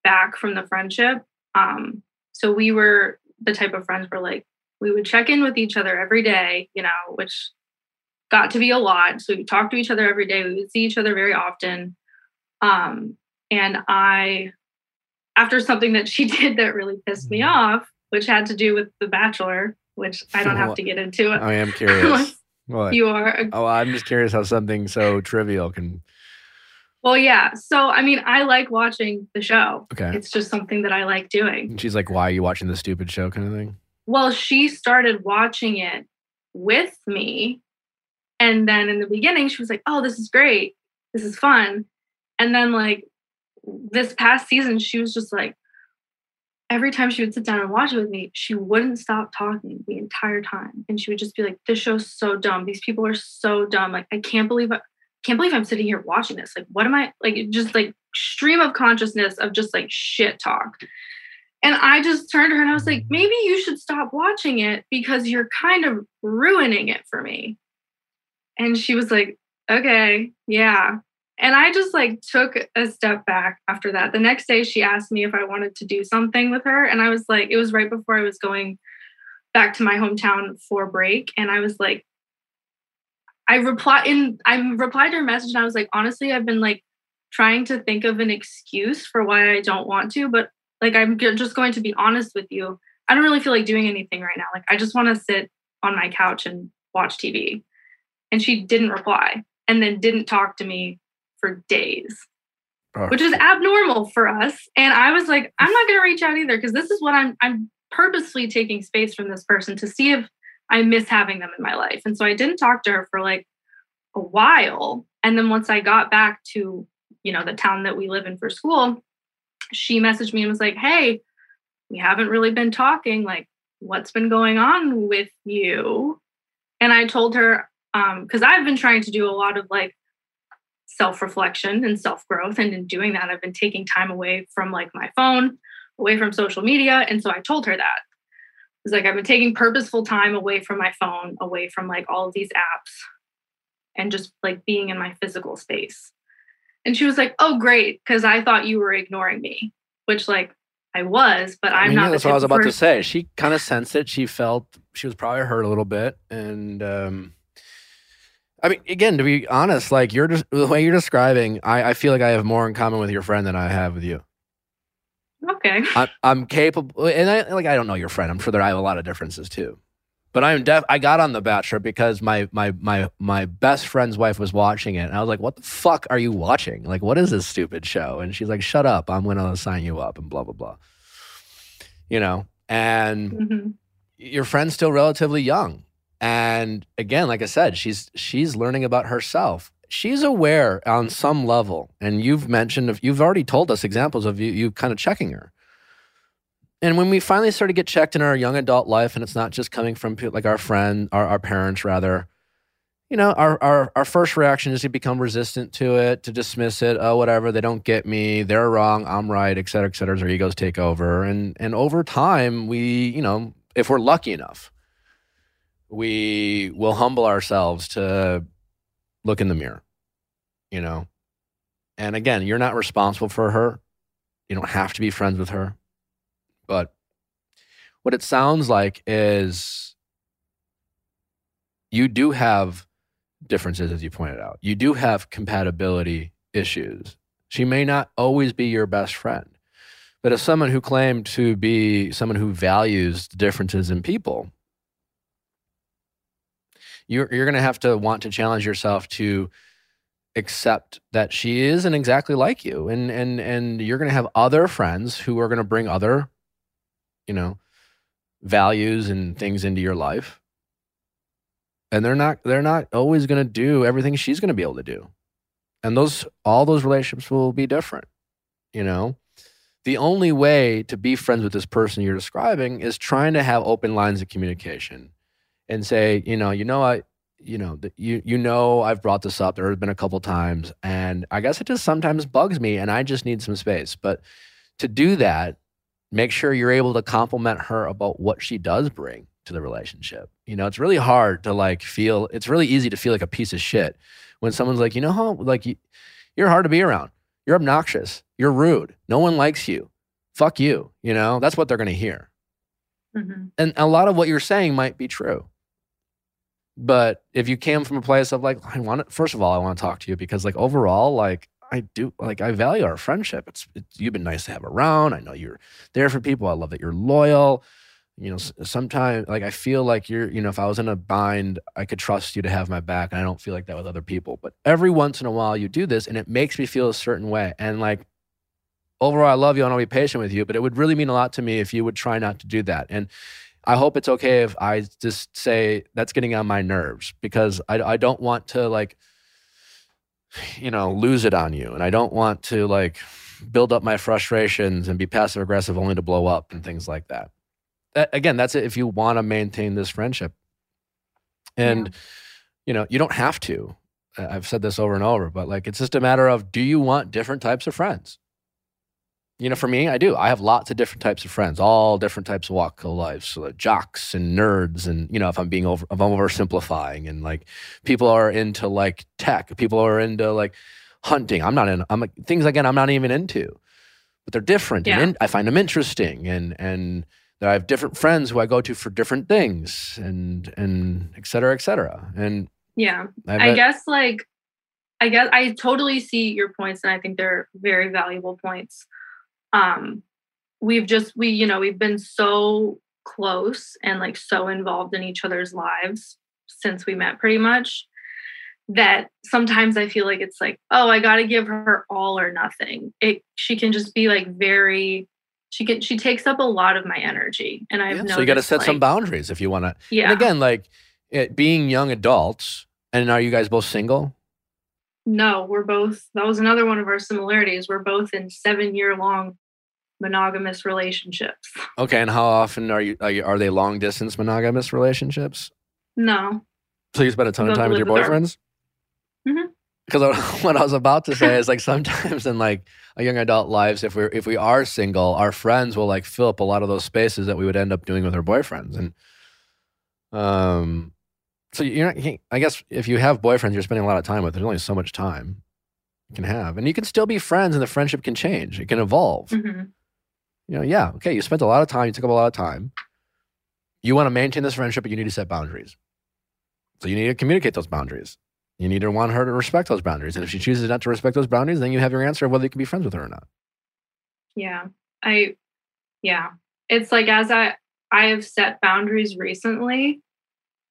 back from the friendship. Um so we were the type of friends where like we would check in with each other every day, you know, which got to be a lot. So we talked to each other every day. We would see each other very often. Um and I after something that she did that really pissed me off, which had to do with The Bachelor, which I don't have to get into it. I am curious. what? You are oh, I'm just curious how something so trivial can. well, yeah. So I mean, I like watching the show. Okay. It's just something that I like doing. And she's like, "Why are you watching the stupid show?" Kind of thing. Well, she started watching it with me. And then in the beginning, she was like, oh, this is great. This is fun. And then, like, this past season, she was just like, every time she would sit down and watch it with me, she wouldn't stop talking the entire time. And she would just be like, this show's so dumb. These people are so dumb. Like, I can't believe I can't believe I'm sitting here watching this. Like, what am I like? Just like stream of consciousness of just like shit talk. And I just turned to her and I was like, maybe you should stop watching it because you're kind of ruining it for me. And she was like, okay, yeah. And I just like took a step back after that. The next day, she asked me if I wanted to do something with her. And I was like, it was right before I was going back to my hometown for break. And I was like, I replied in I replied to her message and I was like, honestly, I've been like trying to think of an excuse for why I don't want to, but like I'm just going to be honest with you. I don't really feel like doing anything right now. Like I just want to sit on my couch and watch TV. And she didn't reply and then didn't talk to me for days, Oh, which is abnormal for us. And I was like, I'm not going to reach out either because this is what I'm I'm purposely taking space from this person to see if I miss having them in my life. And so I didn't talk to her for like a while. And then once I got back to, you know, the town that we live in for school, she messaged me and was like, Hey, we haven't really been talking. Like, what's been going on with you? And I told her, um, because I've been trying to do a lot of like self reflection and self growth. And in doing that, I've been taking time away from like my phone, away from social media. And so I told her that. It's like I've been taking purposeful time away from my phone, away from like all of these apps, and just like being in my physical space. And she was like, Oh, great. Cause I thought you were ignoring me, which, like, I was, but I'm I mean, not. yeah, that's what I was about to say. She kind of sensed it. She felt she was probably hurt a little bit, and um, I mean, again, to be honest, like you're just the way you're describing, I, I feel like I have more in common with your friend than I have with you. Okay. I'm, I'm capable, and I like I don't know your friend. I'm sure that I have a lot of differences too. But I'm def. I got on The Bachelor because my my my my best friend's wife was watching it, and I was like, "What the fuck are you watching? Like, what is this stupid show?" And she's like, "Shut up! I'm gonna sign you up," and blah blah blah. You know, and hmm your friend's still relatively young, and again, like I said, she's she's learning about herself. She's aware on some level, and you've mentioned, you've already told us examples of you you kind of checking her. And when we finally start to get checked in our young adult life, and it's not just coming from like our friend, our, our parents, rather, you know, our, our our first reaction is to become resistant to it, to dismiss it. Oh, whatever, they don't get me, they're wrong, I'm right, et cetera, et cetera. Our egos take over, and and over time, we, you know, if we're lucky enough, we will humble ourselves to look in the mirror, you know. And again, you're not responsible for her. You don't have to be friends with her. But what it sounds like is you do have differences, as you pointed out. You do have compatibility issues. She may not always be your best friend. But as someone who claimed to be someone who values differences in people, you're, you're going to have to want to challenge yourself to accept that she isn't exactly like you. And and and you're going to have other friends who are going to bring other you know values and things into your life. And they're not they're not always going to do everything she's going to be able to do. And those all those relationships will be different you know? The only way to be friends with this person you're describing is trying to have open lines of communication and say you know you know i you know you you know I've brought this up there have been a couple times and I guess it just sometimes bugs me and I just need some space. But to do that make sure you're able to compliment her about what she does bring to the relationship. You know it's really hard to like feel it's really easy to feel like a piece of shit when someone's like you know how like you, you're hard to be around. You're obnoxious. You're rude. No one likes you. Fuck you. You know that's what they're going to hear. Hmm and a lot of what you're saying might be true but if you came from a place of like i want to first of all i want to talk to you because like overall like i do like i value our friendship. It's, it's you've been nice to have around. I know you're there for people. I love that you're loyal. You know sometimes like i feel like you're you know if i was in a bind i could trust you to have my back and i don't feel like that with other people. But every once in a while you do this and it makes me feel a certain way. And like overall i love you and i'll be patient with you but it would really mean a lot to me if you would try not to do that. And I hope it's okay if I just say that's getting on my nerves because I, I don't want to like, you know, lose it on you. And I don't want to like build up my frustrations and be passive aggressive only to blow up and things like that. That- again, that's it if you want to maintain this friendship. And, you know, you don't have to. I've said this over and over, but like it's just a matter of do you want different types of friends? You know, for me, I do. I have lots of different types of friends, all different types of walk of life. So like, jocks and nerds, and you know, if I'm being over, if I'm oversimplifying, and like people are into like tech, people are into like hunting. I'm not in. I'm like things again. I'm not even into, but they're different, Yeah. and in, I find them interesting, and and that I have different friends who I go to for different things, and and et cetera, et cetera. And Yeah. I, I guess like I guess I totally see your points and I think they're very valuable points. Um we've just we you know we've been so close and like so involved in each other's lives since we met pretty much that sometimes I feel like it's like oh I got to give her all or nothing. It she can just be like very she can she takes up a lot of my energy and I've yeah, so you got to noticed, set some boundaries if you want to. Yeah. And again, like it, being young adults, and are you guys both single? No, we're both. That was another one of our similarities. We're both in seven year long monogamous relationships. Okay, and how often are you are, you, are they long distance monogamous relationships? No. So you spend a ton of time with your live with our- boyfriends? Mhm. Because what I was about to say is like sometimes in like a young adult lives, if we're if we are single, our friends will like fill up a lot of those spaces that we would end up doing with our boyfriends, and um, so you're not. I guess if you have boyfriends, you're spending a lot of time with. There's only so much time you can have, and you can still be friends, and the friendship can change. It can evolve. Mhm. You know, yeah, okay, you spent a lot of time, you took up a lot of time. You want to maintain this friendship, but you need to set boundaries. So you need to communicate those boundaries. You need to want her to respect those boundaries. And if she chooses not to respect those boundaries, then you have your answer of whether you can be friends with her or not. Yeah. I yeah. It's like as I I have set boundaries recently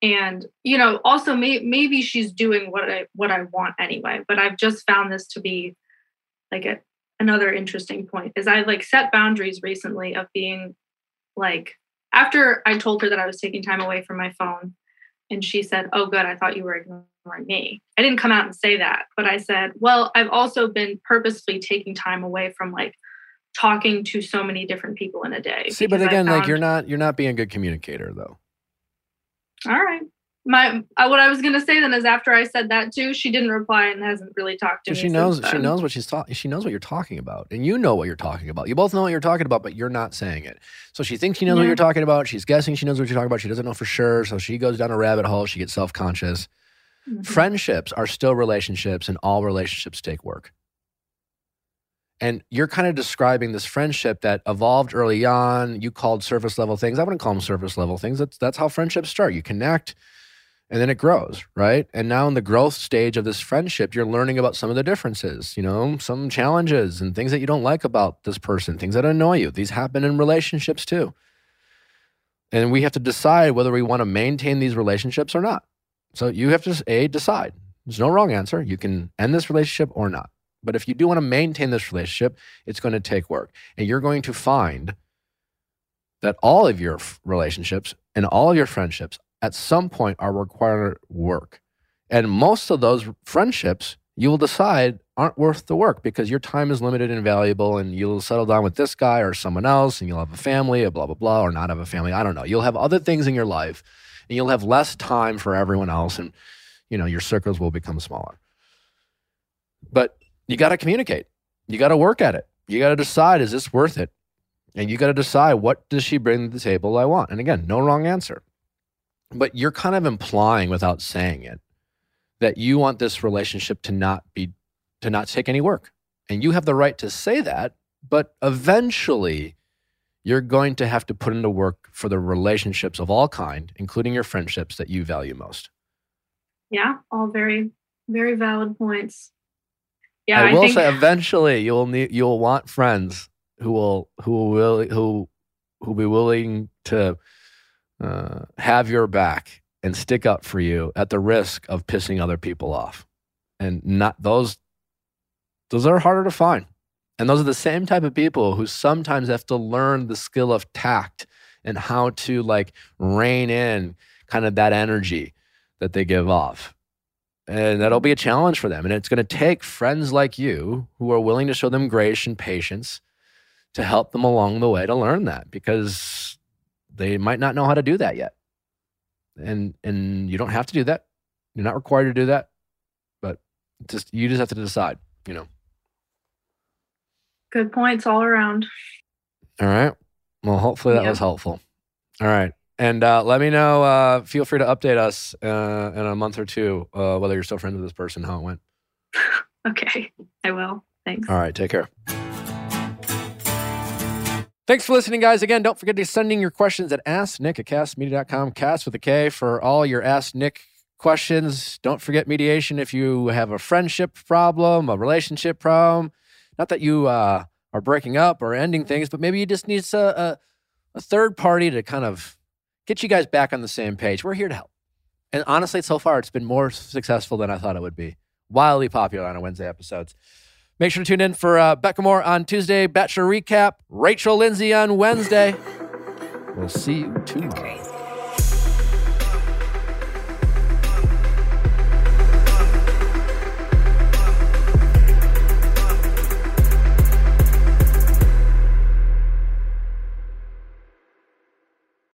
and you know also may, maybe she's doing what I what I want anyway, but I've just found this to be like a, another interesting point is I like set boundaries recently of being like after I told her that I was taking time away from my phone and she said, "Oh good, I thought you were ignoring me." I didn't come out and say that, but I said, "Well, I've also been purposely taking time away from like talking to so many different people in a day. See, but again, like you're not you're not being a good communicator though. all right. My uh, what I was gonna say then is after I said that too, she didn't reply and hasn't really talked to So me. she knows she knows what she's talking she knows what you're talking about. And you know what you're talking about. You both know what you're talking about, but you're not saying it. So she thinks she knows what you're talking about. She's guessing she knows what you're talking about. She doesn't know for sure. So she goes down a rabbit hole. She gets self-conscious. Mhm. Friendships are still relationships, and all relationships take work. And you're kind of describing this friendship that evolved early on. You called surface level things. I wouldn't call them surface level things. That's that's how friendships start. You connect, and then it grows, right? And now in the growth stage of this friendship, you're learning about some of the differences. You know, some challenges and things that you don't like about this person, things that annoy you. These happen in relationships too. And we have to decide whether we want to maintain these relationships or not. So you have to a decide. There's no wrong answer. You can end this relationship or not. But if you do want to maintain this relationship, it's going to take work. And you're going to find that all of your relationships and all of your friendships at some point are require work. And most of those friendships you will decide aren't worth the work because your time is limited and valuable and you'll settle down with this guy or someone else and you'll have a family, or blah, blah, blah, or not have a family. I don't know. You'll have other things in your life and you'll have less time for everyone else and you know your circles will become smaller. But you got to communicate. You got to work at it. You got to decide is this worth it? And you got to decide what does she bring to the table I want? And again, no wrong answer. But you're kind of implying without saying it that you want this relationship to not be to not take any work. And you have the right to say that, but eventually you're going to have to put into work for the relationships of all kind, including your friendships that you value most. Yeah, all very, very valid points. Yeah, I I, will think say eventually you'll need you'll want friends who will who will who who be willing to uh, have your back and stick up for you at the risk of pissing other people off. And not those those are harder to find. And those are the same type of people who sometimes have to learn the skill of tact and how to like rein in kind of that energy that they give off. And that'll be a challenge for them. And it's going to take friends like you who are willing to show them grace and patience to help them along the way to learn that because they might not know how to do that yet. And and you don't have to do that. You're not required to do that. But just you just have to decide, you know. good points all around. All right. Well, hopefully that Yeah. was helpful. All right. And uh, let me know. Uh, feel free to update us uh, in a month or two uh, whether you're still friends with this person, how it went. Okay, I will. Thanks. All right. Take care. Thanks for listening, guys. Again, don't forget to send in your questions at asknick at kastmedia.com, cast with a K for all your Ask Nick questions. Don't forget mediation if you have a friendship problem, a relationship problem. Not that you uh, are breaking up or ending things, but maybe you just need a, a, a third party to kind of get you guys back on the same page. We're here to help. And honestly, so far, it's been more successful than I thought it would be. Wildly popular on our Wednesday episodes. Make sure to tune in for uh, Becca Moore on Tuesday, Bachelor Recap, Rachel Lindsay on Wednesday. We'll see you tomorrow.